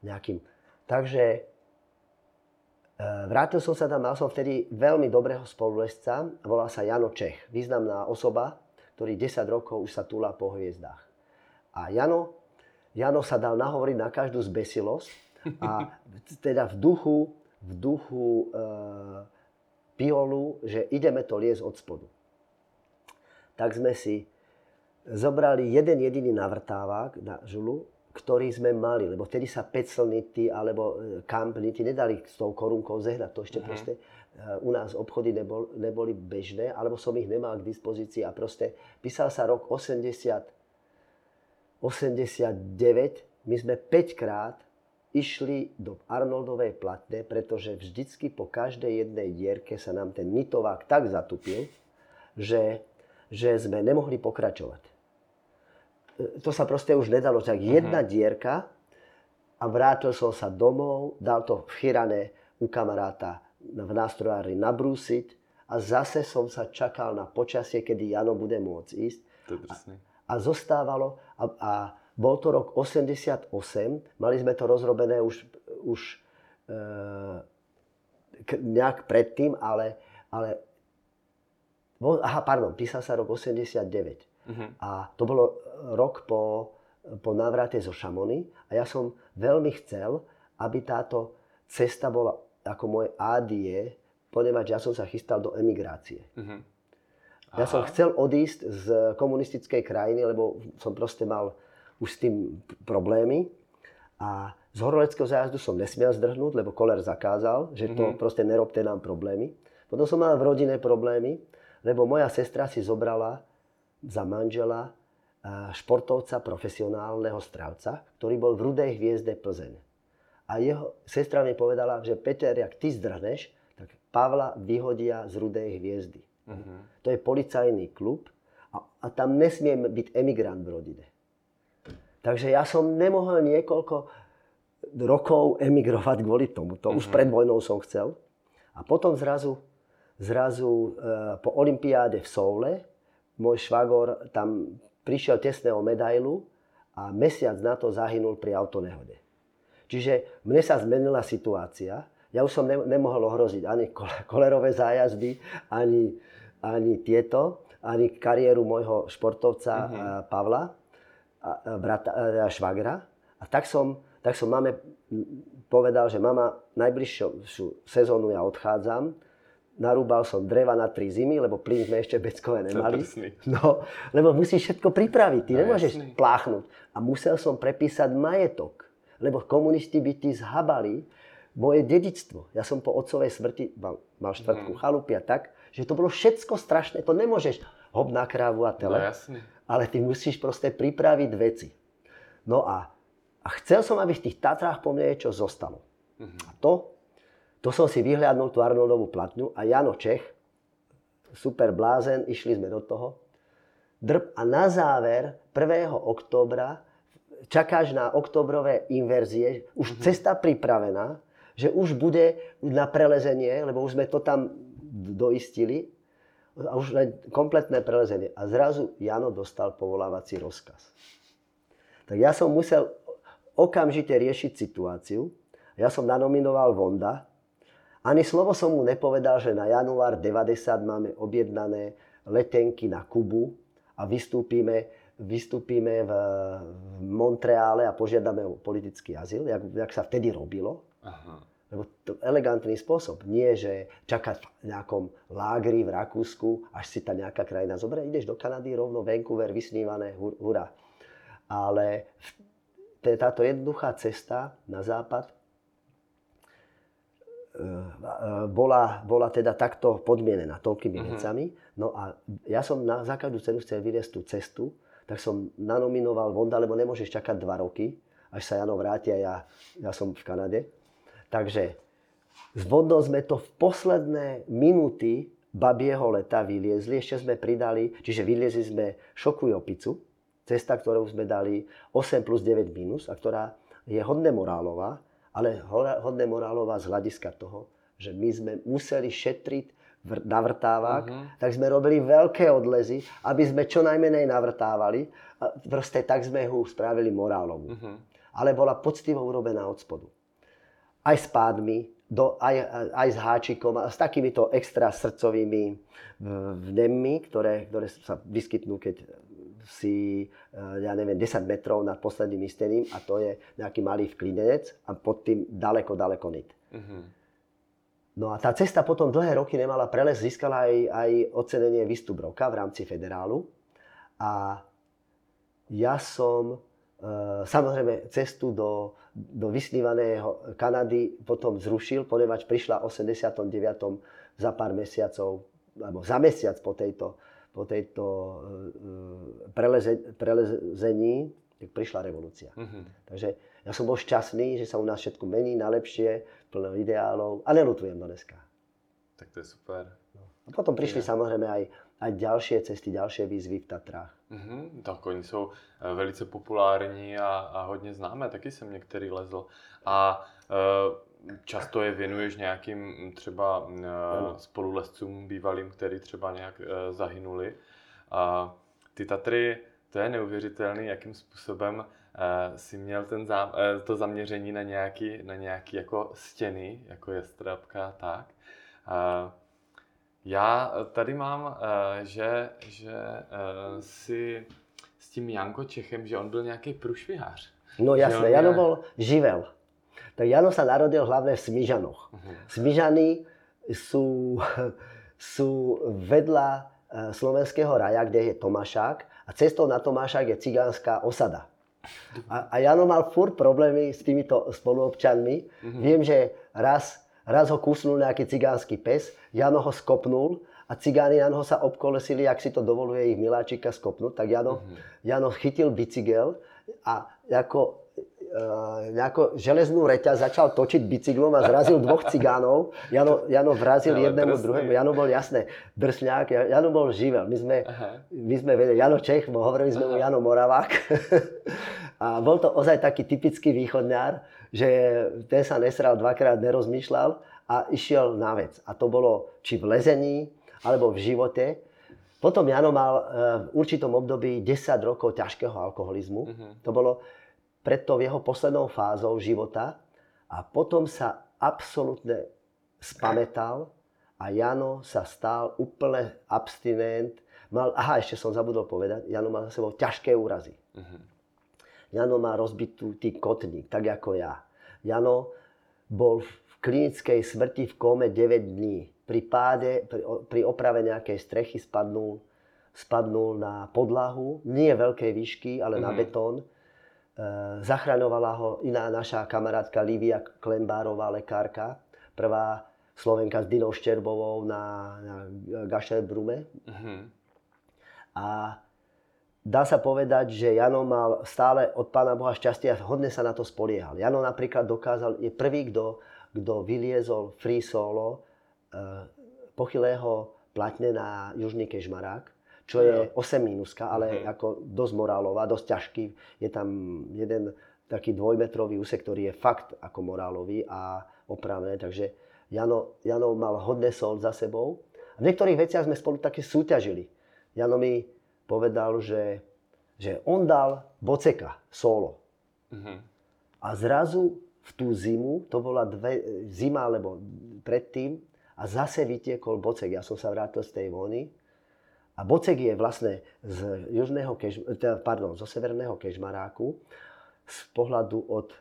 Nejakým. Takže e, vrátil som sa tam, mal som vtedy veľmi dobrého spolulesca, volal sa Jano Čech, významná osoba, ktorý 10 rokov už sa túla po hviezdách. A Jano, Jano sa dal nahovoriť na každú zbesilosť a teda v duchu, v duchu e, piolu, že ideme to liesť od spodu. Tak sme si zobrali jeden jediný navrtávák na žulu, ktorý sme mali, lebo vtedy sa peclnity alebo e, kampnity nedali s tou korunkou zehnať. To ešte Mhm. proste u nás obchody nebol, neboli bežné, alebo som ich nemal k dispozícii a proste písal sa rok 80, 89, my sme 5 krát išli do Arnoldovej platne, pretože vždycky po každej jednej dierke sa nám ten nitovák tak zatupil, že, že sme nemohli pokračovať. to sa proste už nedalo. Tak jedna uh-huh. dierka a vrátil som sa domov, dal to v Chirane u kamaráta v nástrojárni nabrúsiť a zase som sa čakal na počasie, kedy Jano bude môcť ísť. To a, a zostávalo a, a bol to rok 88, mali sme to rozrobené už, už e, nejak predtým, ale, ale aha, pardon, písal sa rok 89. Uh-huh. A to bolo rok po, po návrate zo Šamony a ja som veľmi chcel, aby táto cesta bola ako moje ádie, ponieważ ja som sa chystal do emigrácie. Uh-huh. Ja som chcel odísť z komunistickej krajiny, lebo som proste mal už s tým problémy. A z horoleckého zájazdu som nesmiel zdrhnúť, lebo koler zakázal, že to mm-hmm. proste nerobte nám problémy. Potom som mal v rodine problémy, lebo moja sestra si zobrala za manžela športovca, profesionálneho stravca, ktorý bol v Rudej hviezde Plzeň. A jeho sestra mi povedala, že Peter, jak ty zdrhneš, tak Pavla vyhodia z Rudej hviezdy. Uh-huh. To je policajný klub a, a tam nesmie byť emigrant v rodine. Takže ja som nemohol niekoľko rokov emigrovať kvôli tomu. To uh-huh. už mhm. pred vojnou som chcel. A potom zrazu, zrazu e, po olympiáde v Soule môj švagor tam prišiel tesné o medailu a mesiac na to zahynul pri autonehode. Čiže mne sa zmenila situácia. Ja už som ne, nemohol ohroziť ani kolerové zájazdy, ani, ani tieto, ani kariéru môjho športovca uh-huh. Pavla, brata, švagra. A tak som tak som mame povedal, že mama, najbližšiu sezónu ja odchádzam, narúbal som dreva na tri zimy, lebo plyn sme ešte beckové nemali. No, lebo musíš všetko pripraviť, ty no, nemôžeš jasný. pláchnuť. A musel som prepísať majetok, lebo komunisti by ti zhabali moje dedictvo. Ja som po otcovej smrti mal, mal štvrtku mm. chalupy a tak, že to bolo všetko strašné. To nemôžeš hob na krávu a tele. No, ale ty musíš proste pripraviť veci. No a a chcel som, aby v tých Tatrách po mne niečo zostalo. Uh-huh. A to, to som si vyhľadnul tú Arnoldovú platňu a Jano Čech, super blázen, išli sme do toho. Drb a na záver 1. októbra čakáš na oktobrové inverzie, už uh-huh. cesta pripravená, že už bude na prelezenie, lebo už sme to tam doistili a už len kompletné prelezenie. A zrazu Jano dostal povolávací rozkaz. Tak ja som musel okamžite riešiť situáciu. Ja som nanominoval Vonda. Ani slovo som mu nepovedal, že na január 90 máme objednané letenky na Kubu a vystúpime, vystúpime v, v Montreále a požiadame o politický azyl, jak, jak sa vtedy robilo. Aha. Lebo to elegantný spôsob. Nie, že čakať v nejakom lágri v Rakúsku, až si tá nejaká krajina zoberie. Ideš do Kanady, rovno Vancouver, vysnívané, hurá. Ale táto jednoduchá cesta na západ e, e, bola, bola teda takto podmienená toľkými uh-huh. vecami. No a ja som na, za každú cenu chcel vyviesť tú cestu, tak som nanominoval Vonda, lebo nemôžeš čakať dva roky, až sa Jano vráti a ja, ja som v Kanade. Takže s Vondom sme to v posledné minúty babieho leta vyliezli, ešte sme pridali, čiže vyliezli sme šokujú opicu, cesta, ktorú sme dali 8 plus 9 minus a ktorá je hodne morálová, ale hodne morálová z hľadiska toho, že my sme museli šetriť na vrtávach, uh-huh. tak sme robili veľké odlezy, aby sme čo najmenej navrtávali. Proste tak sme ho spravili morálovú. Uh-huh. Ale bola poctivo urobená od spodu. Aj s pádmi, do, aj, aj s háčikom a s takýmito extra srdcovými vnemmi, ktoré, ktoré sa vyskytnú, keď si, eh, ja neviem, 10 metrov nad posledným isteným a to je nejaký malý vklinenec a pod tým daleko, daleko nit. Uh-huh. No a tá cesta potom dlhé roky nemala preles, získala aj, aj ocenenie výstup roka v rámci federálu. A ja som e, samozrejme cestu do, do vysnívaného Kanady potom zrušil, ponieważ prišla v 89. za pár mesiacov, alebo za mesiac po tejto po tejto e, e, preleze, prelezení, prišla revolúcia. Uh-huh. Takže ja som bol šťastný, že sa u nás všetko mení na lepšie, plno ideálov a nelutujem do dneska. Tak to je super. No. A potom prišli je. samozrejme aj, a ďalšie cesty, ďalšie výzvy v Tatrách. Mm-hmm, tak oni jsou eh, velice populární a, a hodně známé, taky jsem některý lezl. A e, často je věnuješ nějakým třeba e, spolulezcům bývalým, který třeba nějak e, zahynuli. A ty Tatry, to je neuvěřitelný, jakým způsobem e, si měl ten zám, e, to zaměření na nějaký, na nějaký jako stěny, jako je strapka tak. E, já tady mám, eh, že, že eh, si s tím Janko Čechem, že on byl nějaký průšvihář. No jasné, Jano bol živel. Tak Jano sa narodil hlavne v Smížanoch. Uh-huh. Smížany sú, sú vedľa slovenského raja, kde je Tomášák a cestou na Tomášák je cigánska osada. A, a Jano mal furt problémy s týmito spoluobčanmi. Uh-huh. Viem, že raz Raz ho kusnul nejaký cigánsky pes, Jano ho skopnul a cigáni na ho sa obkolesili, ak si to dovoluje ich miláčika skopnúť, tak Jano, mm-hmm. Jano chytil bicykel a ako nejako železnú reťaz začal točiť bicyklom a zrazil dvoch cigánov. Jano, Jano vrazil no, jednému drsný. druhému. Jano bol jasné, drsňák. Jano bol živel. My sme, my sme vedeli, Jano Čech, hovorili sme mu Jano Moravák. a bol to ozaj taký typický východňár, že ten sa nesral dvakrát, nerozmýšľal a išiel na vec. A to bolo či v lezení, alebo v živote. Potom Jano mal eh, v určitom období 10 rokov ťažkého alkoholizmu. Uh-huh. To bolo pred tou jeho poslednou fázou života. A potom sa absolútne spametal a Jano sa stal úplne abstinent. Mal, aha, ešte som zabudol povedať, Jano mal za sebou ťažké úrazy. Uh-huh. Jano má rozbitý kotník, tak ako ja. Jano bol v klinickej smrti v kóme 9 dní. Pri páde, pri, pri oprave nejakej strechy spadnul, spadnul na podlahu, nie veľkej výšky, ale mm-hmm. na mhm. betón. E, zachraňovala ho iná naša kamarátka Livia Klembárová, lekárka, prvá Slovenka s Dinou Šterbovou na, na Gašerbrume. Mm-hmm. A dá sa povedať, že Jano mal stále od Pána Boha šťastie a hodne sa na to spoliehal. Jano napríklad dokázal, je prvý, kto, kto vyliezol free solo e, pochylého platne na južný kežmarák, čo je 8 minuska, ale uh-huh. ako dosť morálová, dosť ťažký. Je tam jeden taký dvojmetrový úsek, ktorý je fakt ako morálový a opravné, takže Jano, Jano mal hodne sol za sebou. A v niektorých veciach sme spolu také súťažili. Jano mi povedal, že, že on dal Boceka solo. Uh-huh. A zrazu v tú zimu, to bola dve, zima alebo predtým, a zase vytiekol Bocek. Ja som sa vrátil z tej vojny. A Bocek je vlastne z, južného kež, teda, pardon, zo severného Kežmaráku, z pohľadu od e,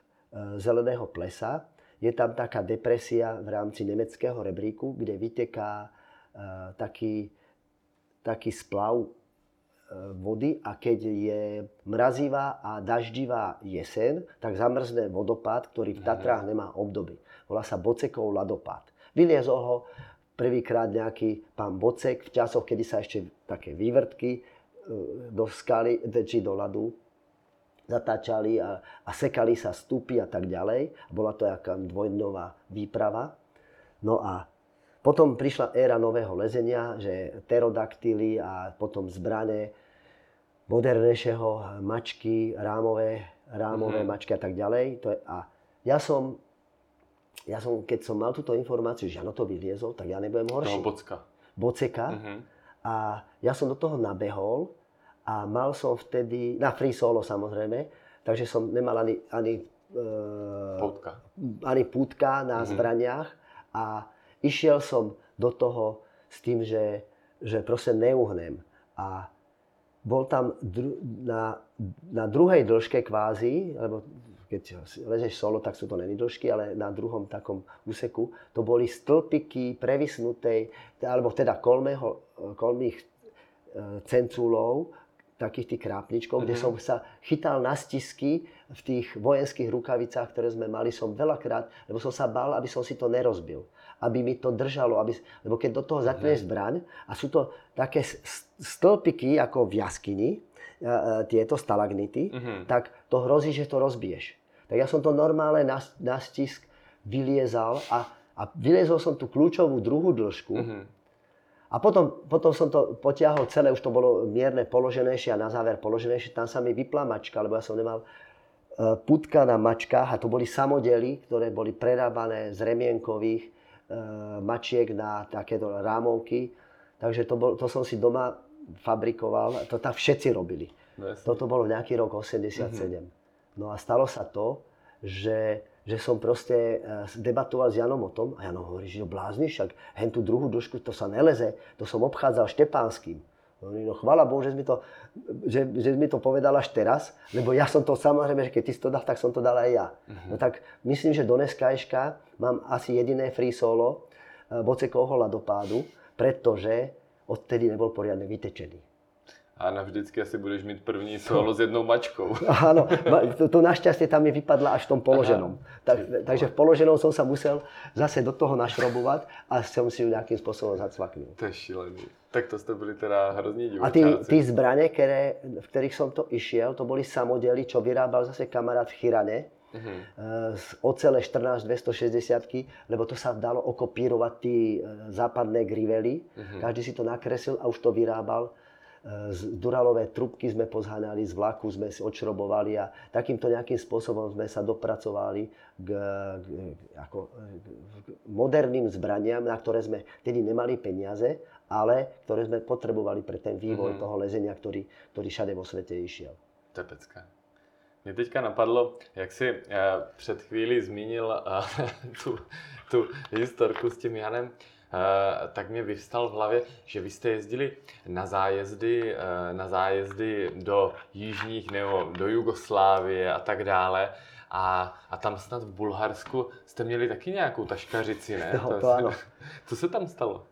zeleného plesa. Je tam taká depresia v rámci nemeckého rebríku, kde vyteká e, taký, taký splav vody a keď je mrazivá a daždivá jeseň, tak zamrzne vodopád, ktorý v. Tatrách nemá obdoby. Volá sa Bocekov ľadopád. Vyliezol ho prvýkrát nejaký pán Bocek v časoch, kedy sa ešte také vývrtky e, do skaly, či do ľadu zatáčali a, a sekali sa stúpy a tak ďalej. Bola to jaká dvojdňová výprava. No a potom prišla éra nového lezenia, že pterodaktily a potom zbrane modernejšieho mačky, rámové, rámové mm-hmm. mačky a tak ďalej. To je, a ja som, ja som, keď som mal túto informáciu, že ano to vyliezol, tak ja nebudem horší. No, bocka. Boceka. Mm-hmm. A ja som do toho nabehol a mal som vtedy, na free solo samozrejme, takže som nemal ani, ani, e, ani pútka na mm-hmm. zbraniach a išiel som do toho s tým, že, že proste neuhnem. A bol tam dru- na, na druhej dĺžke kvázi, lebo keď ležeš solo, tak sú to není dĺžky, ale na druhom takom úseku, to boli stĺpiky previsnutej, alebo teda kolmeho, kolmých e, cencúlov, takých tých krápničkov, mm-hmm. kde mhm. som sa chytal na stisky v tých vojenských rukavicách, ktoré sme mali som veľakrát, lebo som sa bál, aby som si to nerozbil aby mi to držalo, aby, lebo keď do toho zatkneš mhm. zbraň a sú to také stĺpiky ako v jaskyni, tieto stalagnity, uh-huh. tak to hrozí, že to rozbiješ. Tak ja som to normálne na, na stisk vyliezal a, a vyliezol som tú kľúčovú druhú dĺžku uh-huh. a potom, potom som to potiahol celé, už to bolo mierne položenejšie a na záver položenejšie. Tam sa mi vypla mačka, lebo ja som nemal e, putka na mačkách a to boli samodely, ktoré boli prerábané z remienkových e, mačiek na takéto rámovky. Takže to, bol, to som si doma fabrikoval, to tam všetci robili. No, Toto bolo nejaký rok 87. Mm-hmm. No a stalo sa to, že že som proste eh, debatoval s Janom o tom a Jano hovorí, že blázniš, však hen tú druhú dĺžku, to sa neleze, to som obchádzal Štepánským. No chvala Bohu, že mi, to, že, že mi to povedal až teraz, lebo ja som to samozrejme, že keď ty si to dal, tak som to dal aj ja. Uh-huh. No tak myslím, že do dneskajška mám asi jediné free solo Bocekovho eh, ľadopádu, pretože odtedy nebol poriadne vytečený. A navždycky asi budeš mít první solo s jednou mačkou. Áno, to, to našťastie tam mi vypadla až v tom položenom. Tak, takže v položenom som sa musel zase do toho našrobovať a som si ju nejakým spôsobom zacvaknul. To je šílený. Tak to ste byli teda hrozní divočáci. A ty, ty zbranie, které, v ktorých som to išiel, to boli samodely, čo vyrábal zase kamarát v Chirane. Uh-huh. Z ocele 14 260 lebo to sa dalo okopírovať tí e, západné grively. Uh-huh. Každý si to nakreslil a už to vyrábal z duralové trubky sme pozháňali, z vlaku sme si odšrobovali a takýmto nejakým spôsobom sme sa dopracovali k, k, ako, k moderným zbraniam, na ktoré sme tedy nemali peniaze, ale ktoré sme potrebovali pre ten vývoj mm-hmm. toho lezenia, ktorý, ktorý všade vo svete išiel. To je pecka. Mě teďka napadlo, jak si uh, před chvíli zmínil uh, tu, tu historku s tím Janem, Eh, tak mě vyvstal v hlavě, že vy jste jezdili na zájezdy, eh, na zájezdy do jižních nebo do Jugoslávie a tak dále. A, a tam snad v Bulharsku jste měli taky nějakou taškařici, ne? No, to, to ano. Co se tam stalo?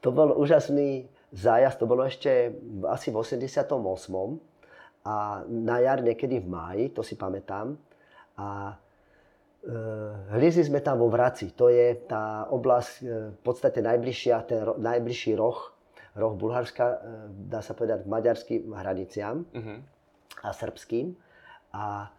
To byl úžasný zájazd, to bylo ještě asi v 88. A na jar někdy v máji, to si pamätám. A Eh, Hliezli sme tam vo Vraci, to je tá oblasť eh, v podstate najbližšia, ten ro, najbližší roh, roh Bulharska, eh, dá sa povedať, k maďarským hraniciam uh-huh. a srbským. A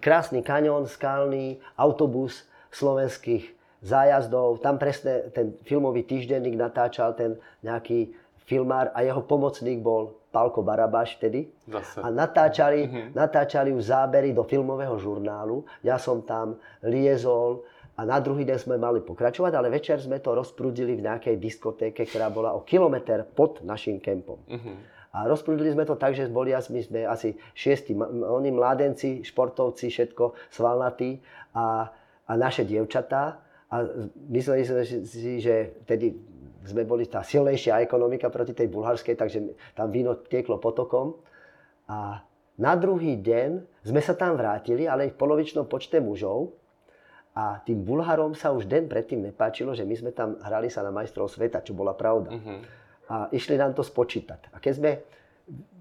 krásny kanion, skalný, autobus slovenských zájazdov. Tam presne ten filmový týždenník natáčal ten nejaký filmár a jeho pomocník bol Pálko Barabáš vtedy. Zase. A natáčali, uh-huh. natáčali už zábery do filmového žurnálu. Ja som tam liezol a na druhý deň sme mali pokračovať, ale večer sme to rozprudili v nejakej diskotéke, ktorá bola o kilometr pod našim kempom. Uh-huh. A rozprudili sme to tak, že boli my sme asi šiesti, oni mladenci, športovci, všetko svalnatí a, a naše dievčatá. A mysleli sme si, že tedy sme boli tá silnejšia ekonomika proti tej bulharskej, takže tam víno tieklo potokom. A na druhý deň sme sa tam vrátili, ale v polovičnom počte mužov. A tým Bulharom sa už den predtým nepáčilo, že my sme tam hrali sa na majstrov sveta, čo bola pravda. Uh-huh. A išli nám to spočítať. A keď sme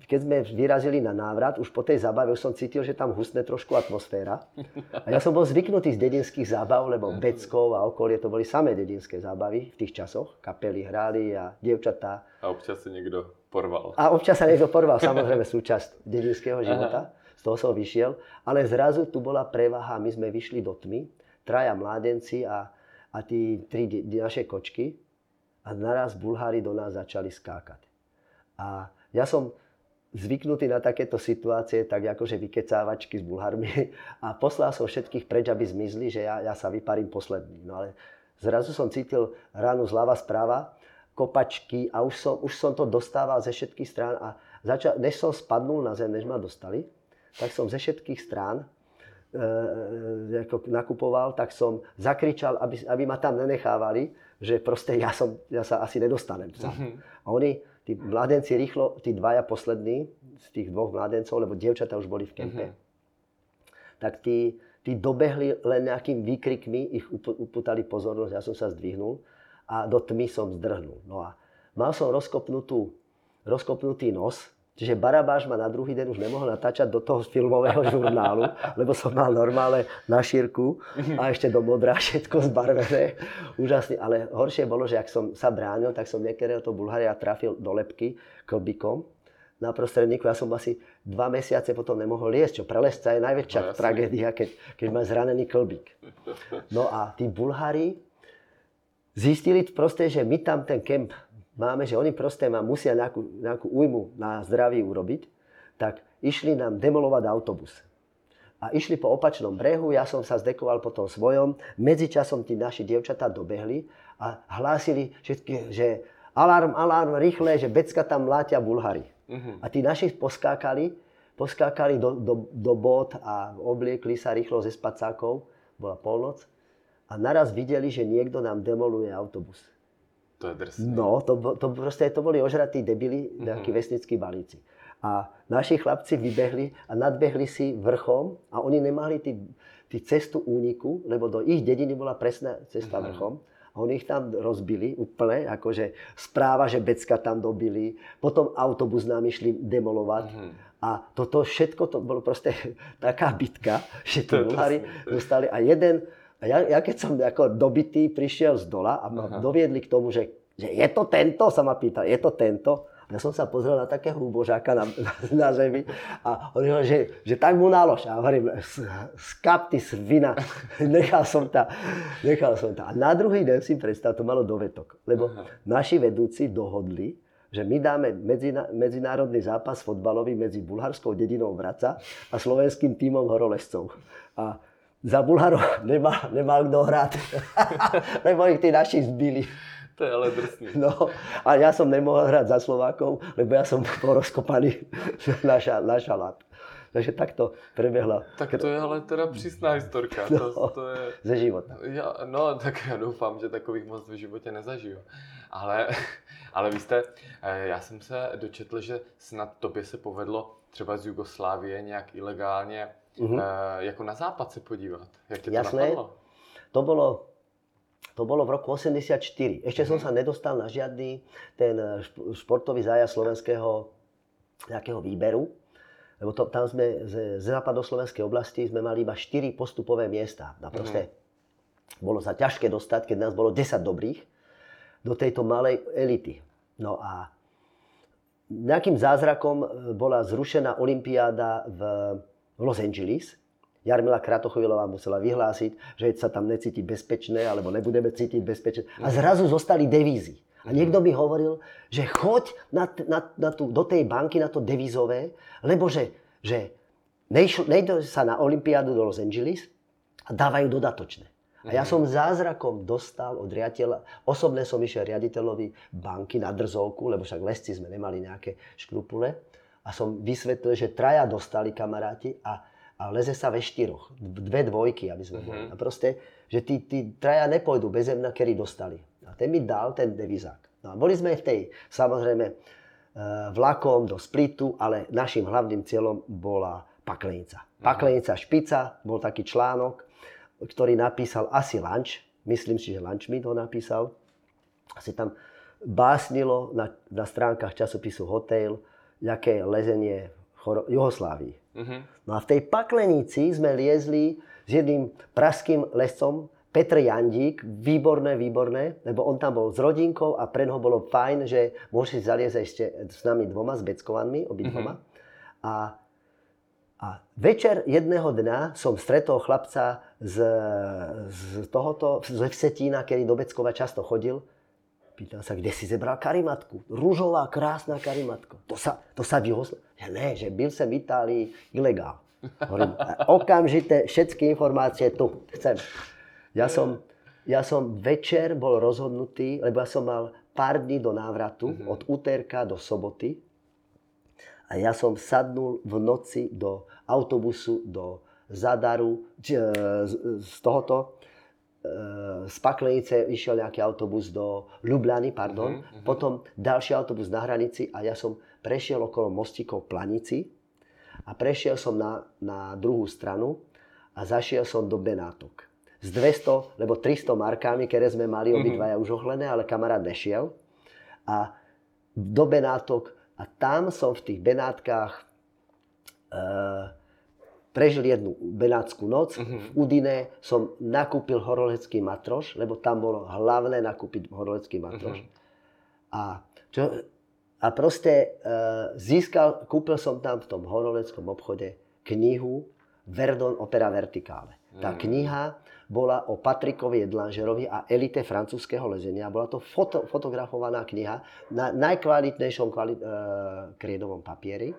keď sme vyrazili na návrat, už po tej zábave už som cítil, že tam husne trošku atmosféra. A ja som bol zvyknutý z dedinských zábav, lebo Beckov a okolie to boli samé dedinské zábavy v tých časoch. Kapely hrali a dievčatá. A občas sa niekto porval. A občas sa niekto porval, samozrejme súčasť dedinského života. Aha. Z toho som vyšiel. Ale zrazu tu bola prevaha, my sme vyšli do tmy, traja mládenci a, a tí tri naše kočky. A naraz Bulhári do nás začali skákať. A ja som zvyknutý na takéto situácie, tak akože vykecávačky s bulharmi a poslal som všetkých preč, aby zmizli, že ja, ja sa vyparím posledný. No ale zrazu som cítil ránu zľava správa, kopačky a už som, už som to dostával ze všetkých strán a začal, než som spadnul na zem, než ma dostali, tak som ze všetkých strán e, ako nakupoval, tak som zakričal, aby, aby ma tam nenechávali, že proste ja, som, ja sa asi nedostanem. Mm-hmm. A oni, tí mladenci rýchlo, tí dvaja poslední z tých dvoch mladencov, lebo dievčatá už boli v kempe, uh-huh. tak tí, tí dobehli len nejakým výkrikmi, ich upútali pozornosť, ja som sa zdvihnul a do tmy som zdrhnul. No a mal som rozkopnutú, rozkopnutý nos, Čiže Barabáš ma na druhý deň už nemohol natáčať do toho filmového žurnálu, lebo som mal normálne na šírku a ešte do modrá všetko zbarvené. Úžasne, ale horšie bolo, že ak som sa bránil, tak som niekedy to Bulharia trafil do lepky klbikom na prostredníku. Ja som asi dva mesiace potom nemohol liesť, čo pre lesca je najväčšia no, tragédia, keď, keď má zranený klbík. No a tí Bulhári zistili proste, že my tam ten kemp máme, že oni proste ma musia nejakú, nejakú újmu na zdraví urobiť, tak išli nám demolovať autobus. A išli po opačnom brehu, ja som sa zdekoval po tom svojom. Medzičasom tí naši dievčatá dobehli a hlásili, že, že alarm, alarm, rýchle, že Becka tam mlátia Bulhari. Uh-huh. A tí naši poskákali, poskákali do, do, do bot a obliekli sa rýchlo ze spacákov, bola polnoc, a naraz videli, že niekto nám demoluje autobus. To je drsné. No, to, to, proste, to boli ožratí debili, nejakí uh-huh. vesnickí balíci. A naši chlapci vybehli a nadbehli si vrchom a oni nemali tí, tí cestu úniku, lebo do ich dediny bola presná cesta uh-huh. vrchom. A oni ich tam rozbili úplne, akože správa, že Becka tam dobili, potom autobus nám išli demolovať. Uh-huh. A toto všetko, to bolo proste taká bitka, že tí Bulhári dostali. A jeden, a ja, ja keď som ako dobitý prišiel z dola a ma Aha. doviedli k tomu, že, že je to tento, sa ma pýtal, je to tento. Ja som sa pozrel na takého úbožáka na, na, na zemi a on hovoril, že, že tak mu nálož. A hovorím, skap ty svina, nechal som ta, nechal som ta. A na druhý deň si predstav, to malo dovetok, lebo Aha. naši vedúci dohodli, že my dáme medzina, medzinárodný zápas fotbalový medzi bulharskou dedinou Vraca a slovenským týmom horolezcov. A za Bulharov nemal, nemal kto hrať, lebo ich tí naši zbili. To je ale drsný. No, a ja som nemohol hrať za Slovákov, lebo ja som bol rozkopaný na, ša, na šalát. Takže takto prebehla. Tak to je ale teda přísná historka. No, to, to je... Ze života. Ja, no, tak já doufám, že takových moc v životě nezažiju. Ale, ale vy jste, eh, já jsem se dočetl, že snad tobě se povedlo třeba z Jugoslávie nějak ilegálně uh-huh. jako na západ se podívat. Jak tě to Jasné. napadlo? To bolo to bolo v roku 84. Ešte som sa nedostal na žiadny ten eh, športový zájazd slovenského nejakého výberu, lebo to, tam sme z, z západoslovenskej oblasti sme mali iba 4 postupové miesta. A proste mm. bolo sa ťažké dostať, keď nás bolo 10 dobrých, do tejto malej elity. No a nejakým zázrakom eh, bola zrušená olympiáda v, v Los Angeles, Jarmila Kratochvilová musela vyhlásiť, že sa tam necíti bezpečné, alebo nebudeme cítiť bezpečné. A zrazu zostali devízy. A niekto mi hovoril, že choď na, na, na tú, do tej banky na to devizové, lebo že, že nejde sa na Olympiádu do Los Angeles a dávajú dodatočné. A ja som zázrakom dostal od riaditeľa, osobne som išiel riaditeľovi banky na drzovku, lebo však lesci sme nemali nejaké škrupule. A som vysvetlil, že traja dostali kamaráti a a leze sa ve štyroch. Dve dvojky, aby sme boli. Uh-huh. A proste, že tí, tí traja nepôjdu bez zemna, kedy dostali. A ten mi dal ten devizák. No a boli sme v tej, samozrejme, e, vlakom do Splitu, ale našim hlavným cieľom bola Paklenica. Uh-huh. Paklenica špica, bol taký článok, ktorý napísal asi Lunch, myslím si, že Lunch mi to napísal. Asi tam básnilo na, na stránkach časopisu Hotel, aké lezenie v Juhoslávii. Uh-huh. No a v tej paklenici sme liezli s jedným praským lescom, Petr Jandík, výborné, výborné, lebo on tam bol s rodinkou a pre neho bolo fajn, že môže si zaliezť ešte s nami dvoma, s Beckovanmi, obidvoma. Uh-huh. A, a večer jedného dňa som stretol chlapca z, z tohoto, z Vsetína, kedy do Beckova často chodil Pýtam sa, kde si zebral karimatku? Rúžová, krásna karimatka. To sa, to sa vyhoslo. Že ne, že byl som v Itálii ilegál. Hovorím, okamžite všetky informácie tu chcem. Ja som, ja som večer bol rozhodnutý, lebo ja som mal pár dní do návratu, mm-hmm. od úterka do soboty. A ja som sadnul v noci do autobusu do Zadaru, z, z tohoto, E, z Paklenice išiel nejaký autobus do Ljubljany, pardon, uh-huh, uh-huh. potom ďalší autobus na hranici a ja som prešiel okolo mostíkov Planici a prešiel som na, na druhú stranu a zašiel som do Benátok. Z 200, lebo 300 markami, ktoré sme mali uh-huh. obidvaja už ohlené, ale kamarát nešiel. A do Benátok a tam som v tých Benátkach e, prežil jednu benátsku noc. Uh-huh. V Udine som nakúpil horolecký matroš, lebo tam bolo hlavné nakúpiť horolecký matroš. Uh-huh. A, čo, a proste uh, získal, kúpil som tam v tom horoleckom obchode knihu Verdon Opera Vertikále. Tá uh-huh. kniha bola o Patrikovi Jedlanžerovi a elite francúzského lezenia. Bola to foto, fotografovaná kniha na najkvalitnejšom kvali, e, kriedovom papieri.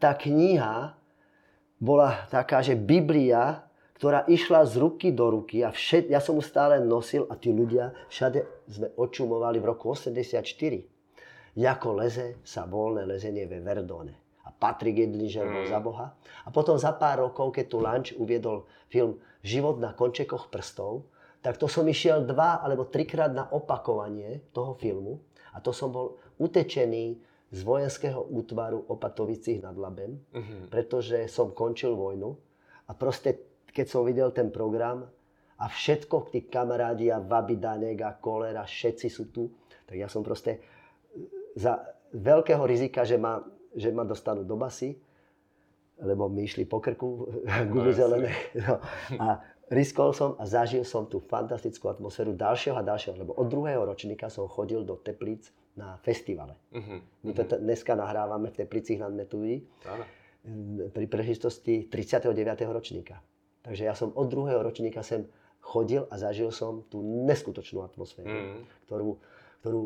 Tá kniha bola taká, že Biblia, ktorá išla z ruky do ruky a všet, ja som ju stále nosil a tí ľudia všade sme očumovali v roku 84. Ako leze sa voľné lezenie ve Verdone. A Patrik Jedlinger bol mm. za Boha. A potom za pár rokov, keď tu Lanč uviedol film Život na končekoch prstov, tak to som išiel dva alebo trikrát na opakovanie toho filmu. A to som bol utečený z vojenského útvaru Opatovicích nad Labem, uh-huh. pretože som končil vojnu. A proste, keď som videl ten program a všetko, tí kamarádi a Vabidanek a Kolera, všetci sú tu, tak ja som proste za veľkého rizika, že ma, že ma dostanú do basy, lebo mi išli po krku gumy no, zelené. No. A riskol som a zažil som tú fantastickú atmosféru ďalšieho a ďalšieho, lebo od druhého ročníka som chodil do Teplíc na festivale. Uh-huh. My to t- dneska nahrávame v Teplicích nad Metují pri príležitosti 39. ročníka. Takže ja som od druhého ročníka sem chodil a zažil som tú neskutočnú atmosféru, uh-huh. ktorú, ktorú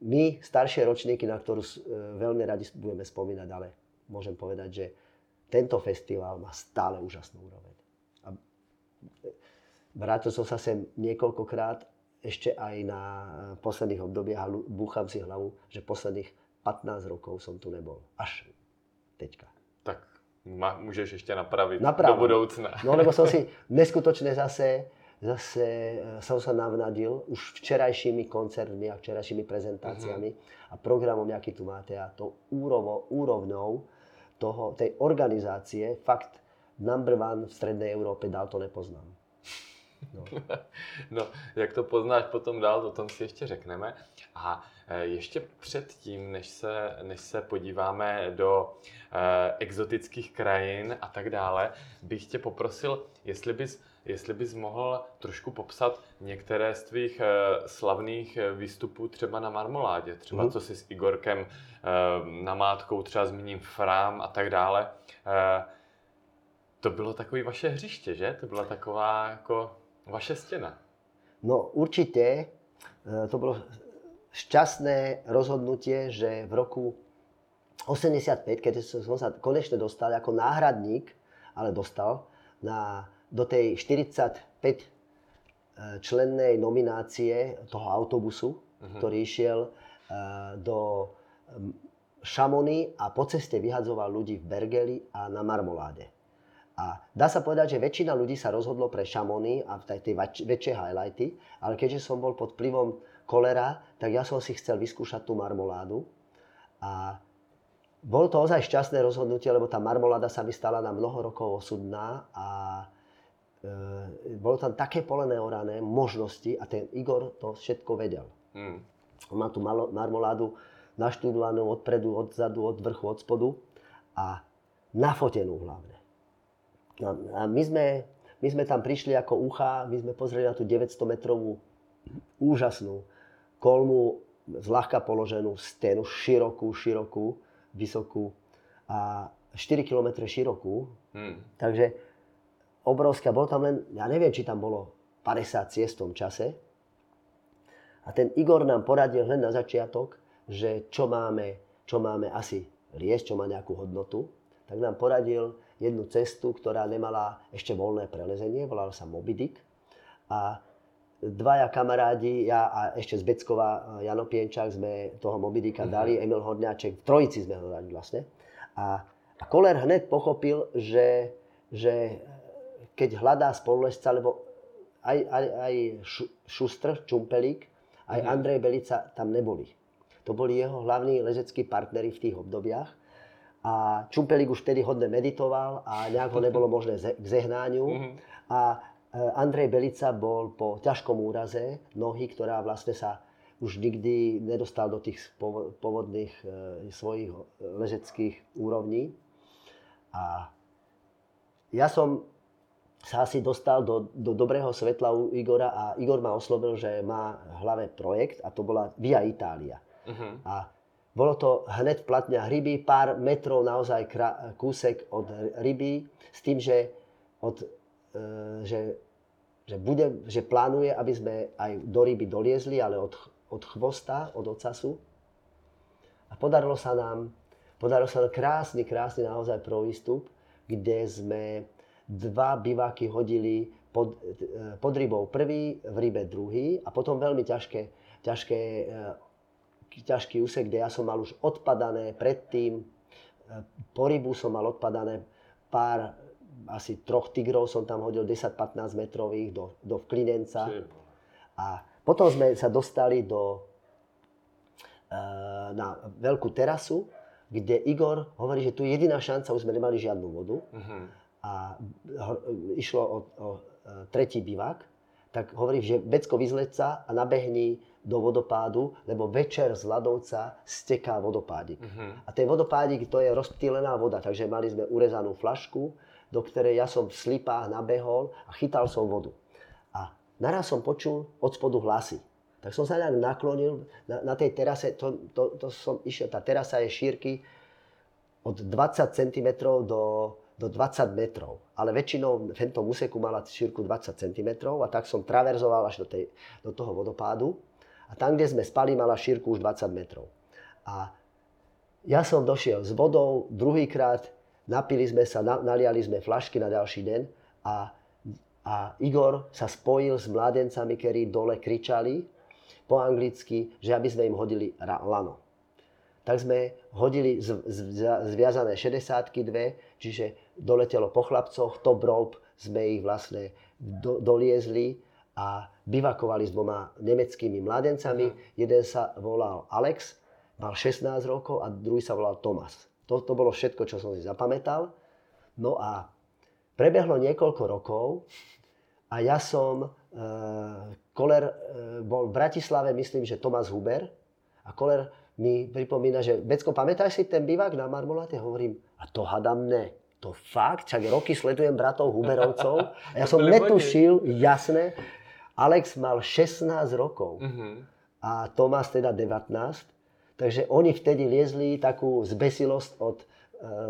my, staršie ročníky, na ktorú e, veľmi radi budeme spomínať, ale môžem povedať, že tento festival má stále úžasnú úroveň. Vrátil som sa sem niekoľkokrát, ešte aj na posledných obdobiach a búcham si hlavu, že posledných 15 rokov som tu nebol. Až teďka. Tak ma, môžeš ešte napraviť Napravím. do budoucna. No lebo som si neskutočne zase, zase e, som sa navnadil už včerajšími koncertmi a včerajšími prezentáciami uh-huh. a programom, aký tu máte a to úrovo, úrovnou toho, tej organizácie, fakt number one v Strednej Európe, dál to nepoznám. No. no, jak to poznáš potom dál, o tom si ještě řekneme. A e, ještě předtím, než se, než se podíváme do eh, exotických krajin a tak dále, bych tě poprosil, jestli bys, jestli bys mohl trošku popsat některé z tvých eh, slavných výstupů třeba na Marmoládě, třeba mm. co si s Igorkem eh, namátkou, třeba zmíním Frám a tak dále. Eh, to bylo takové vaše hřiště, že? To byla taková jako vaše stěna. No určite to bolo šťastné rozhodnutie, že v roku 85, keď som sa konečne dostal ako náhradník, ale dostal na, do tej 45 e, člennej nominácie toho autobusu, uh-huh. ktorý išiel uh, do Šamony a po ceste vyhadzoval ľudí v Bergeli a na Marmoláde. A dá sa povedať, že väčšina ľudí sa rozhodlo pre Šamony a tej, tej väčšie highlighty, ale keďže som bol pod vplyvom kolera, tak ja som si chcel vyskúšať tú marmoládu. A bolo to ozaj šťastné rozhodnutie, lebo tá marmoláda sa mi stala na mnoho rokov osudná a e, bolo tam také polené orané možnosti a ten Igor to všetko vedel. Hmm. On má tú marmoládu naštudovanú odpredu, odzadu, od vrchu, od spodu a nafotenú hlavne. A my sme, my sme tam prišli ako ucha, my sme pozreli na tú 900 metrovú úžasnú kolmu zľahka položenú stenu, širokú, širokú, vysokú a 4 km širokú. Hmm. Takže obrovská, bolo tam len, ja neviem, či tam bolo 50 ciest v tom čase. A ten Igor nám poradil hneď na začiatok, že čo máme, čo máme asi riesť, čo má nejakú hodnotu. Tak nám poradil jednu cestu, ktorá nemala ešte voľné prelezenie, volala sa Moby A dvaja kamarádi, ja a ešte z Beckova, Jano Pienčák, sme toho Mobidika uh-huh. dali, Emil Horňáček, v trojici sme ho dali vlastne. A, a Koller hneď pochopil, že, že keď hľadá spolulesca, lebo aj, aj, aj Šustr, Čumpelík, aj uh-huh. Andrej Belica tam neboli. To boli jeho hlavní lezeckí partnery v tých obdobiach. A Čumpelík už vtedy hodne meditoval a nejak ho nebolo možné k zehnáňu. Uh-huh. A Eh, Andrej Belica bol po ťažkom úraze nohy, ktorá vlastne sa už nikdy nedostal do tých pôvodných e, svojich ležeckých úrovní. A ja som sa asi dostal do, do dobrého svetla u Igora a Igor ma oslovil, že má v hlave projekt a to bola Via Itália. Uh-huh. A bolo to hneď v platňa ryby, pár metrov naozaj kúsek od ryby, s tým, že od E, že, že, bude, že plánuje, aby sme aj do ryby doliezli, ale od, od chvosta, od ocasu. A podarilo sa nám, podarilo sa nám krásny, krásny naozaj výstup, kde sme dva biváky hodili pod, e, pod rybou prvý, v rybe druhý a potom veľmi ťažké, ťažké, e, ťažký úsek, kde ja som mal už odpadané predtým, e, po rybu som mal odpadané pár asi troch tigrov som tam hodil 10-15 metrových do, do vklinenca. A potom sme sa dostali do, e, na veľkú terasu, kde Igor hovorí, že tu je jediná šanca, už sme nemali žiadnu vodu. Uh-huh. A išlo o, o e, tretí bivák. Tak hovorí, že Becko vyzleď sa a nabehni do vodopádu, lebo večer z ľadovca steká vodopádik. Uh-huh. A ten vodopádik to je rozptýlená voda, takže mali sme urezanú flašku, do ktorej ja som v slipách nabehol a chytal som vodu. A naraz som počul od spodu hlasy. Tak som sa nejak naklonil na, na tej terase, to, to, to som išiel, tá terasa je šírky od 20 cm do, do 20 metrov. Ale väčšinou v tomto úseku mala šírku 20 cm a tak som traverzoval až do, tej, do toho vodopádu. A tam, kde sme spali, mala šírku už 20 metrov. A ja som došiel s vodou druhýkrát, napili sme sa, naliali sme flašky na ďalší deň a, a Igor sa spojil s mladencami, ktorí dole kričali po anglicky, že aby sme im hodili lano. Tak sme hodili z, z, zviazané 60 dve, čiže doletelo po chlapcoch, top rope sme ich vlastne do, doliezli a bivakovali s dvoma nemeckými mladencami. Mhm. Jeden sa volal Alex, mal 16 rokov a druhý sa volal Tomas. To, to bolo všetko, čo som si zapamätal. No a prebehlo niekoľko rokov a ja som, e, Koler e, bol v Bratislave, myslím, že Tomás Huber. A Koler mi pripomína, že Becko, pamätáš si ten bývak na Marmoláte? Hovorím, a to hadam ne. To fakt, čak roky sledujem bratov Huberovcov. A ja som netušil, jasné. Alex mal 16 rokov uh-huh. a Tomás teda 19. Takže oni vtedy liezli takú zbesilosť od e,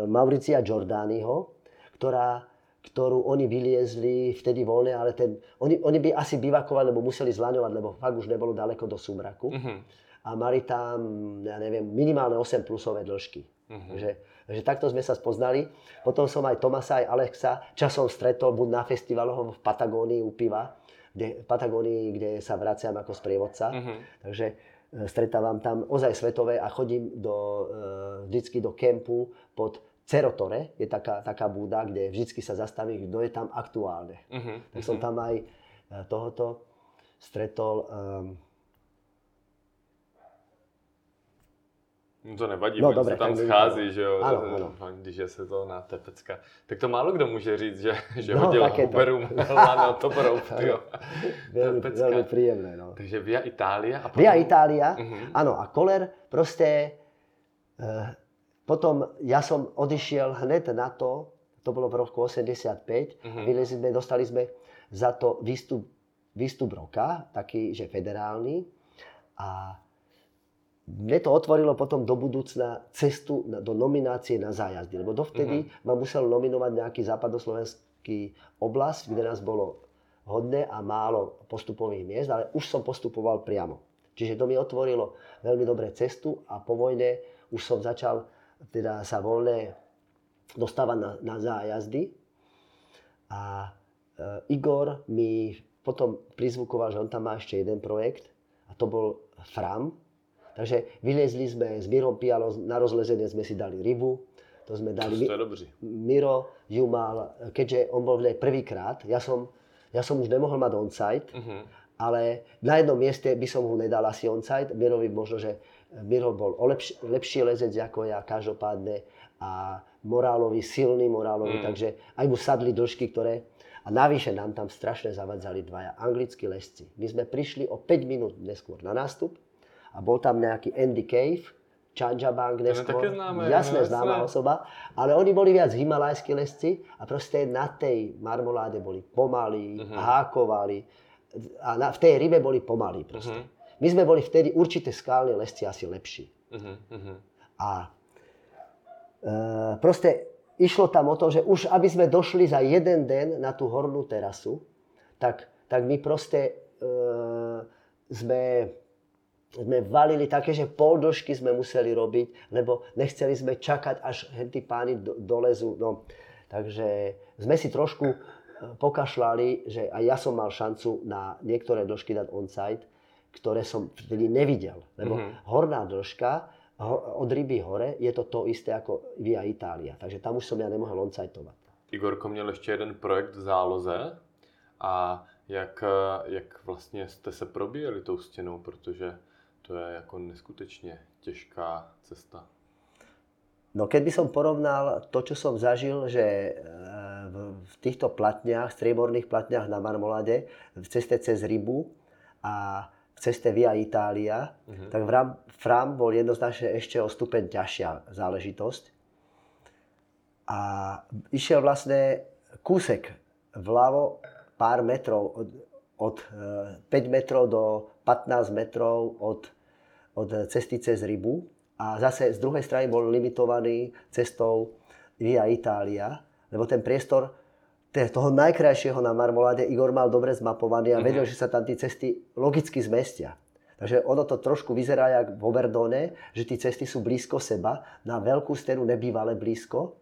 Mauricia Giordaniho, ktorá, ktorú oni vyliezli vtedy voľne, ale ten, oni, oni by asi bivakovali, lebo museli zlaňovať, lebo fakt už nebolo daleko do súmraku. Uh-huh. A mali tam, ja neviem, minimálne 8 plusové dĺžky. Uh-huh. Takže, takže takto sme sa spoznali. Potom som aj Tomasa, aj Alexa časom stretol buď na festivaloch v Patagónii u piva, kde, v Patagónii, kde sa vraciam ako sprievodca. Uh-huh. Takže E, stretávam tam ozaj svetové a chodím do, e, vždycky do kempu pod Cerotore, je taká, taká búda, kde vždycky sa zastavím, kto je tam aktuálne. Uh-huh, tak som tam aj e, tohoto stretol um, No to nevadí, no, dobre, se tam schází, že jo, ano, ano. když je sezóna tepecka. Tak to málo kdo může říct, že, že no, hodil Huberu Lano Toporov, jo. veľmi, veľmi príjemné, no. Takže Via Itália a potom... Via Itália, uh-huh. áno, a Koller proste... Uh, potom ja som odišiel hned na to, to bolo v roku 85, uh-huh. vylezli sme, dostali sme za to výstup, výstup roka, taký, že federálny. A mne to otvorilo potom do budúcna cestu do nominácie na zájazdy, lebo dovtedy uh-huh. ma musel nominovať nejaký západoslovenský oblasť, kde nás bolo hodné a málo postupových miest, ale už som postupoval priamo. Čiže to mi otvorilo veľmi dobré cestu a po vojne už som začal teda sa voľne dostávať na, na zájazdy. A e, Igor mi potom prizvukoval, že on tam má ešte jeden projekt a to bol FRAM, Takže vyliezli sme s Mirom Pialo, na rozlezenie sme si dali rybu, to sme dali. To dobrý. Miro ju mal, keďže on bol prvýkrát, ja som, ja som už nemohol mať on-site, uh-huh. ale na jednom mieste by som ho nedal asi on-site. Mirovi možno, že Miro bol o lepši, lepší lezec ako ja, každopádne a morálový, silný morálový, mm. takže aj mu sadli dĺžky, ktoré... A navyše nám tam strašne zavadzali dvaja anglickí lesci. My sme prišli o 5 minút neskôr na nástup, a bol tam nejaký Andy Cave, Chanja Bank neskôr, známe, jasné, známa osoba, ale oni boli viac himalajskí lesci a proste na tej marmoláde boli pomalí, uh-huh. hákovali a na, v tej rybe boli pomalí proste. Uh-huh. My sme boli vtedy určité skálne lesci asi lepší. Uh-huh. Uh-huh. A e, proste išlo tam o to, že už aby sme došli za jeden den na tú hornú terasu, tak tak my proste e, sme, sme valili také, že pol dĺžky sme museli robiť, lebo nechceli sme čakať, až tí páni do, dolezú. No, takže sme si trošku e, pokašľali, že aj ja som mal šancu na niektoré dĺžky dať on-site, ktoré som vtedy nevidel. Lebo mm-hmm. horná dĺžka od ryby hore je to to isté ako Via Itália. Takže tam už som ja nemohol on-siteovať. Igorko měl ještě jeden projekt v záloze a jak, jak vlastně jste se probíjeli tou stěnou, protože to je jako neskutečně těžká cesta. No keď by som porovnal to, čo som zažil, že e, v týchto platniach, strieborných platniach na Marmolade, v ceste cez rybu a v ceste Via Italia, uh-huh. tak Fram, Fram bol jednoznačne ešte o stupeň ťažšia záležitosť. A išiel vlastne kúsek vľavo pár metrov, od, od 5 e, metrov do 15 metrov od, od cesty cez rybu. A zase z druhej strany bol limitovaný cestou Via Italia, lebo ten priestor toho najkrajšieho na Marmolade Igor mal dobre zmapovaný a vedel, mm-hmm. že sa tam tie cesty logicky zmestia. Takže ono to trošku vyzerá jak v Oberdone, že tie cesty sú blízko seba. Na veľkú stenu nebývale blízko.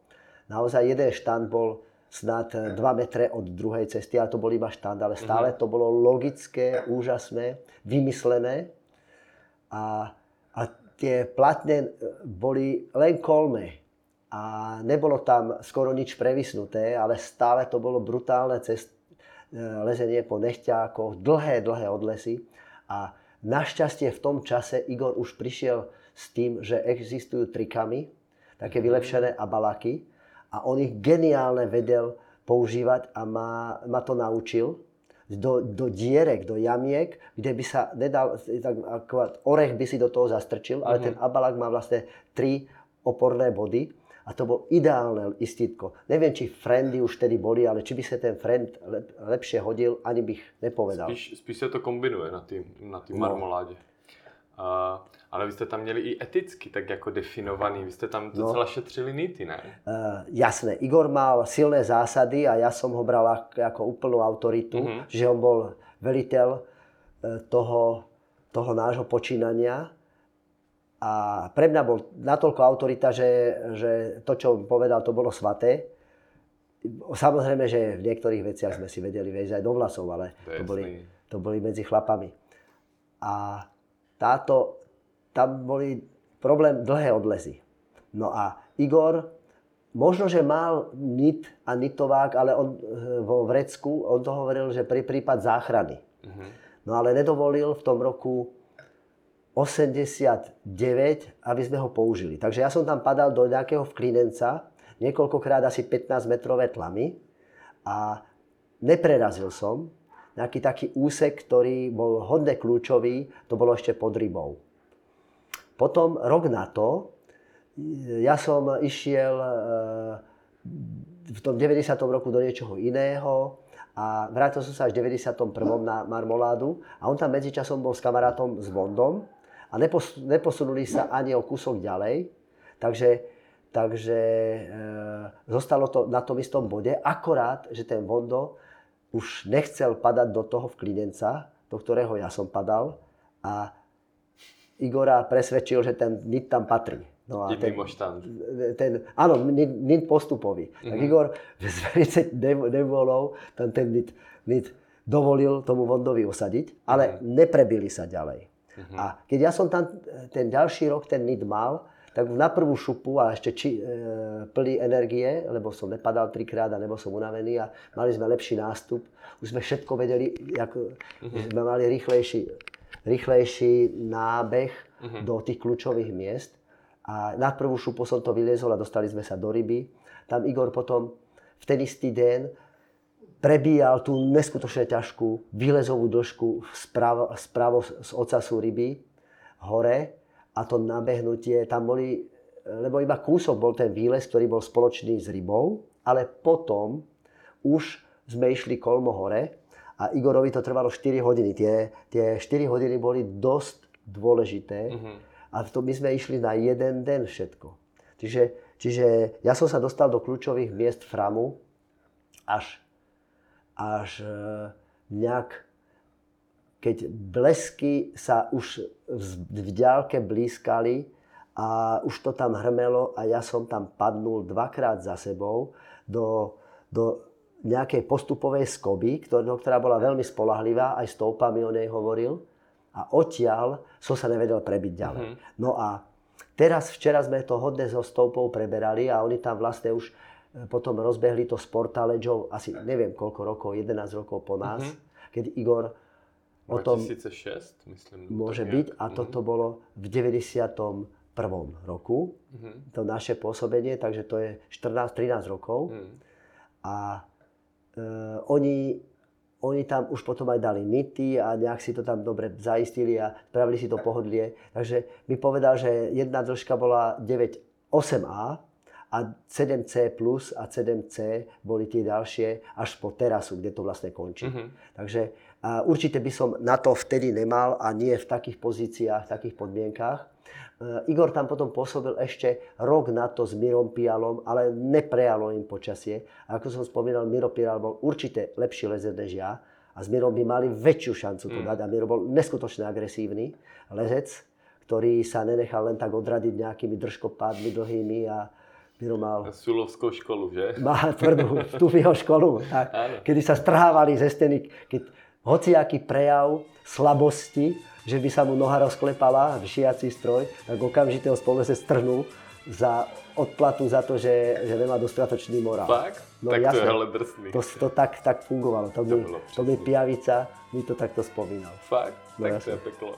Naozaj jeden štand bol snad 2 metre od druhej cesty, ale to bol iba štand, ale stále mhm. to bolo logické, úžasné, vymyslené. A, a tie platne boli len kolme. A nebolo tam skoro nič prevysnuté, ale stále to bolo brutálne cest, e, lezenie po nechťákoch, dlhé, dlhé odlesy. A našťastie v tom čase Igor už prišiel s tým, že existujú trikami, také mhm. vylepšené abalaky, a on ich geniálne vedel používať a ma, ma to naučil do, do dierek, do jamiek, kde by sa nedal, tak ako orech by si do toho zastrčil, ale mm-hmm. ten abalak má vlastne tri oporné body a to bol ideálne istítko. Neviem, či friendy už tedy boli, ale či by sa ten friend lep, lepšie hodil, ani bych nepovedal. Spíš, spíš sa to kombinuje na tým, na tým no. marmoláde. Uh, ale vy jste tam měli i eticky tak jako definovaný, vy jste tam no. docela no. šetřili nity, ne? Uh, jasné, Igor mal silné zásady a ja som ho bral ako úplnú autoritu, uh-huh. že on bol veliteľ uh, toho, toho nášho počínania a pre mňa bol natoľko autorita, že, že to, čo on povedal, to bolo svaté. Samozrejme, že v niektorých veciach sme si vedeli vejsť aj do vlasov, ale to, to boli, to boli medzi chlapami. A táto, tam boli problém dlhé odlezy. No a Igor, možno, že mal nit a nitovák, ale on eh, vo Vrecku, on to hovoril, že pri prípad záchrany. Uh-huh. No ale nedovolil v tom roku 89, aby sme ho použili. Takže ja som tam padal do nejakého vklinenca, niekoľkokrát asi 15 metrové tlamy a neprerazil som nejaký taký úsek, ktorý bol hodne kľúčový, to bolo ešte pod rybou. Potom rok na to, ja som išiel eh, v tom 90. roku do niečoho iného a vrátil som sa až v 91. na Marmoládu a on tam medzičasom bol s kamarátom s Vondom a neposunuli sa ani o kúsok ďalej, takže, takže e, zostalo to na tom istom bode, akorát, že ten Vondo už nechcel padať do toho vklidenca, do ktorého ja som padal a Igora presvedčil, že ten nit tam patrí. No a ten, ten, áno, nit, nit postupový. Mm-hmm. Tak mhm. Igor z velice nevolov tam ten nit, nit dovolil tomu Vondovi osadiť, ale mm-hmm. neprebili sa ďalej. Mm-hmm. A keď ja som tam ten ďalší rok ten nit mal, tak na prvú šupu a ešte či, e, plný energie, lebo som nepadal trikrát a nebo som unavený a mali sme lepší nástup. Už sme všetko vedeli, ako, uh-huh. sme mali rýchlejší, rýchlejší nábeh uh-huh. do tých kľúčových miest. A na prvú šupu som to vyliezol a dostali sme sa do ryby. Tam Igor potom v ten istý deň prebíjal tú neskutočne ťažkú výlezovú dĺžku spravo, z ocasu ryby hore a to nabehnutie, tam boli, lebo iba kúsok bol ten výlez, ktorý bol spoločný s rybou, ale potom už sme išli kolmo hore a Igorovi to trvalo 4 hodiny. Tie, tie 4 hodiny boli dosť dôležité mm-hmm. a to my sme išli na jeden den všetko. Čiže, čiže ja som sa dostal do kľúčových miest Framu až, až e, nejak, keď blesky sa už v diálke blízkali a už to tam hrmelo a ja som tam padnul dvakrát za sebou do, do nejakej postupovej skoby, ktorá bola veľmi spolahlivá, aj s toupami o nej hovoril. A odtiaľ som sa nevedel prebiť ďalej. Mm-hmm. No a teraz, včera sme to hodne so stoupou preberali a oni tam vlastne už e, potom rozbehli to sportáleďov asi neviem koľko rokov, 11 rokov po nás, mm-hmm. keď Igor o tom... 2006, myslím. Môže byť. A mm-hmm. toto bolo v 91. roku, mm-hmm. to naše pôsobenie, takže to je 14-13 rokov. Mm-hmm. A oni oni tam už potom aj dali mity a nejak si to tam dobre zaistili a spravili si to pohodlie. Takže mi povedal, že jedna dĺžka bola 9, 8A a 7C plus a 7C boli tie ďalšie až po terasu, kde to vlastne končí. Mm-hmm. Takže a určite by som na to vtedy nemal a nie v takých pozíciách, v takých podmienkách. E, Igor tam potom pôsobil ešte rok na to s Mirom Pialom, ale neprejalo im počasie. A ako som spomínal, Miro Pial bol určite lepší lezec než ja. A s Mirom by mali väčšiu šancu to mm. dať. A Miro bol neskutočne agresívny lezec, ktorý sa nenechal len tak odradiť nejakými držkopádmi dlhými a Miro mal... Sulovskú školu, že? Má tvrdú, tú jeho školu. Tak, kedy sa strhávali ze steny, keď hociaký prejav slabosti že by sa mu noha rozklepala, šiací stroj, tak okamžite ho spolese strhnul za odplatu za to, že, že nemá dostatočný morál. Fakt? No, tak jasne, to je ale drsný. To, to tak, tak fungovalo. To, to, mi, to mi Pijavica mi to takto spomínal. Fakt? No, tak jasne. to je peklo.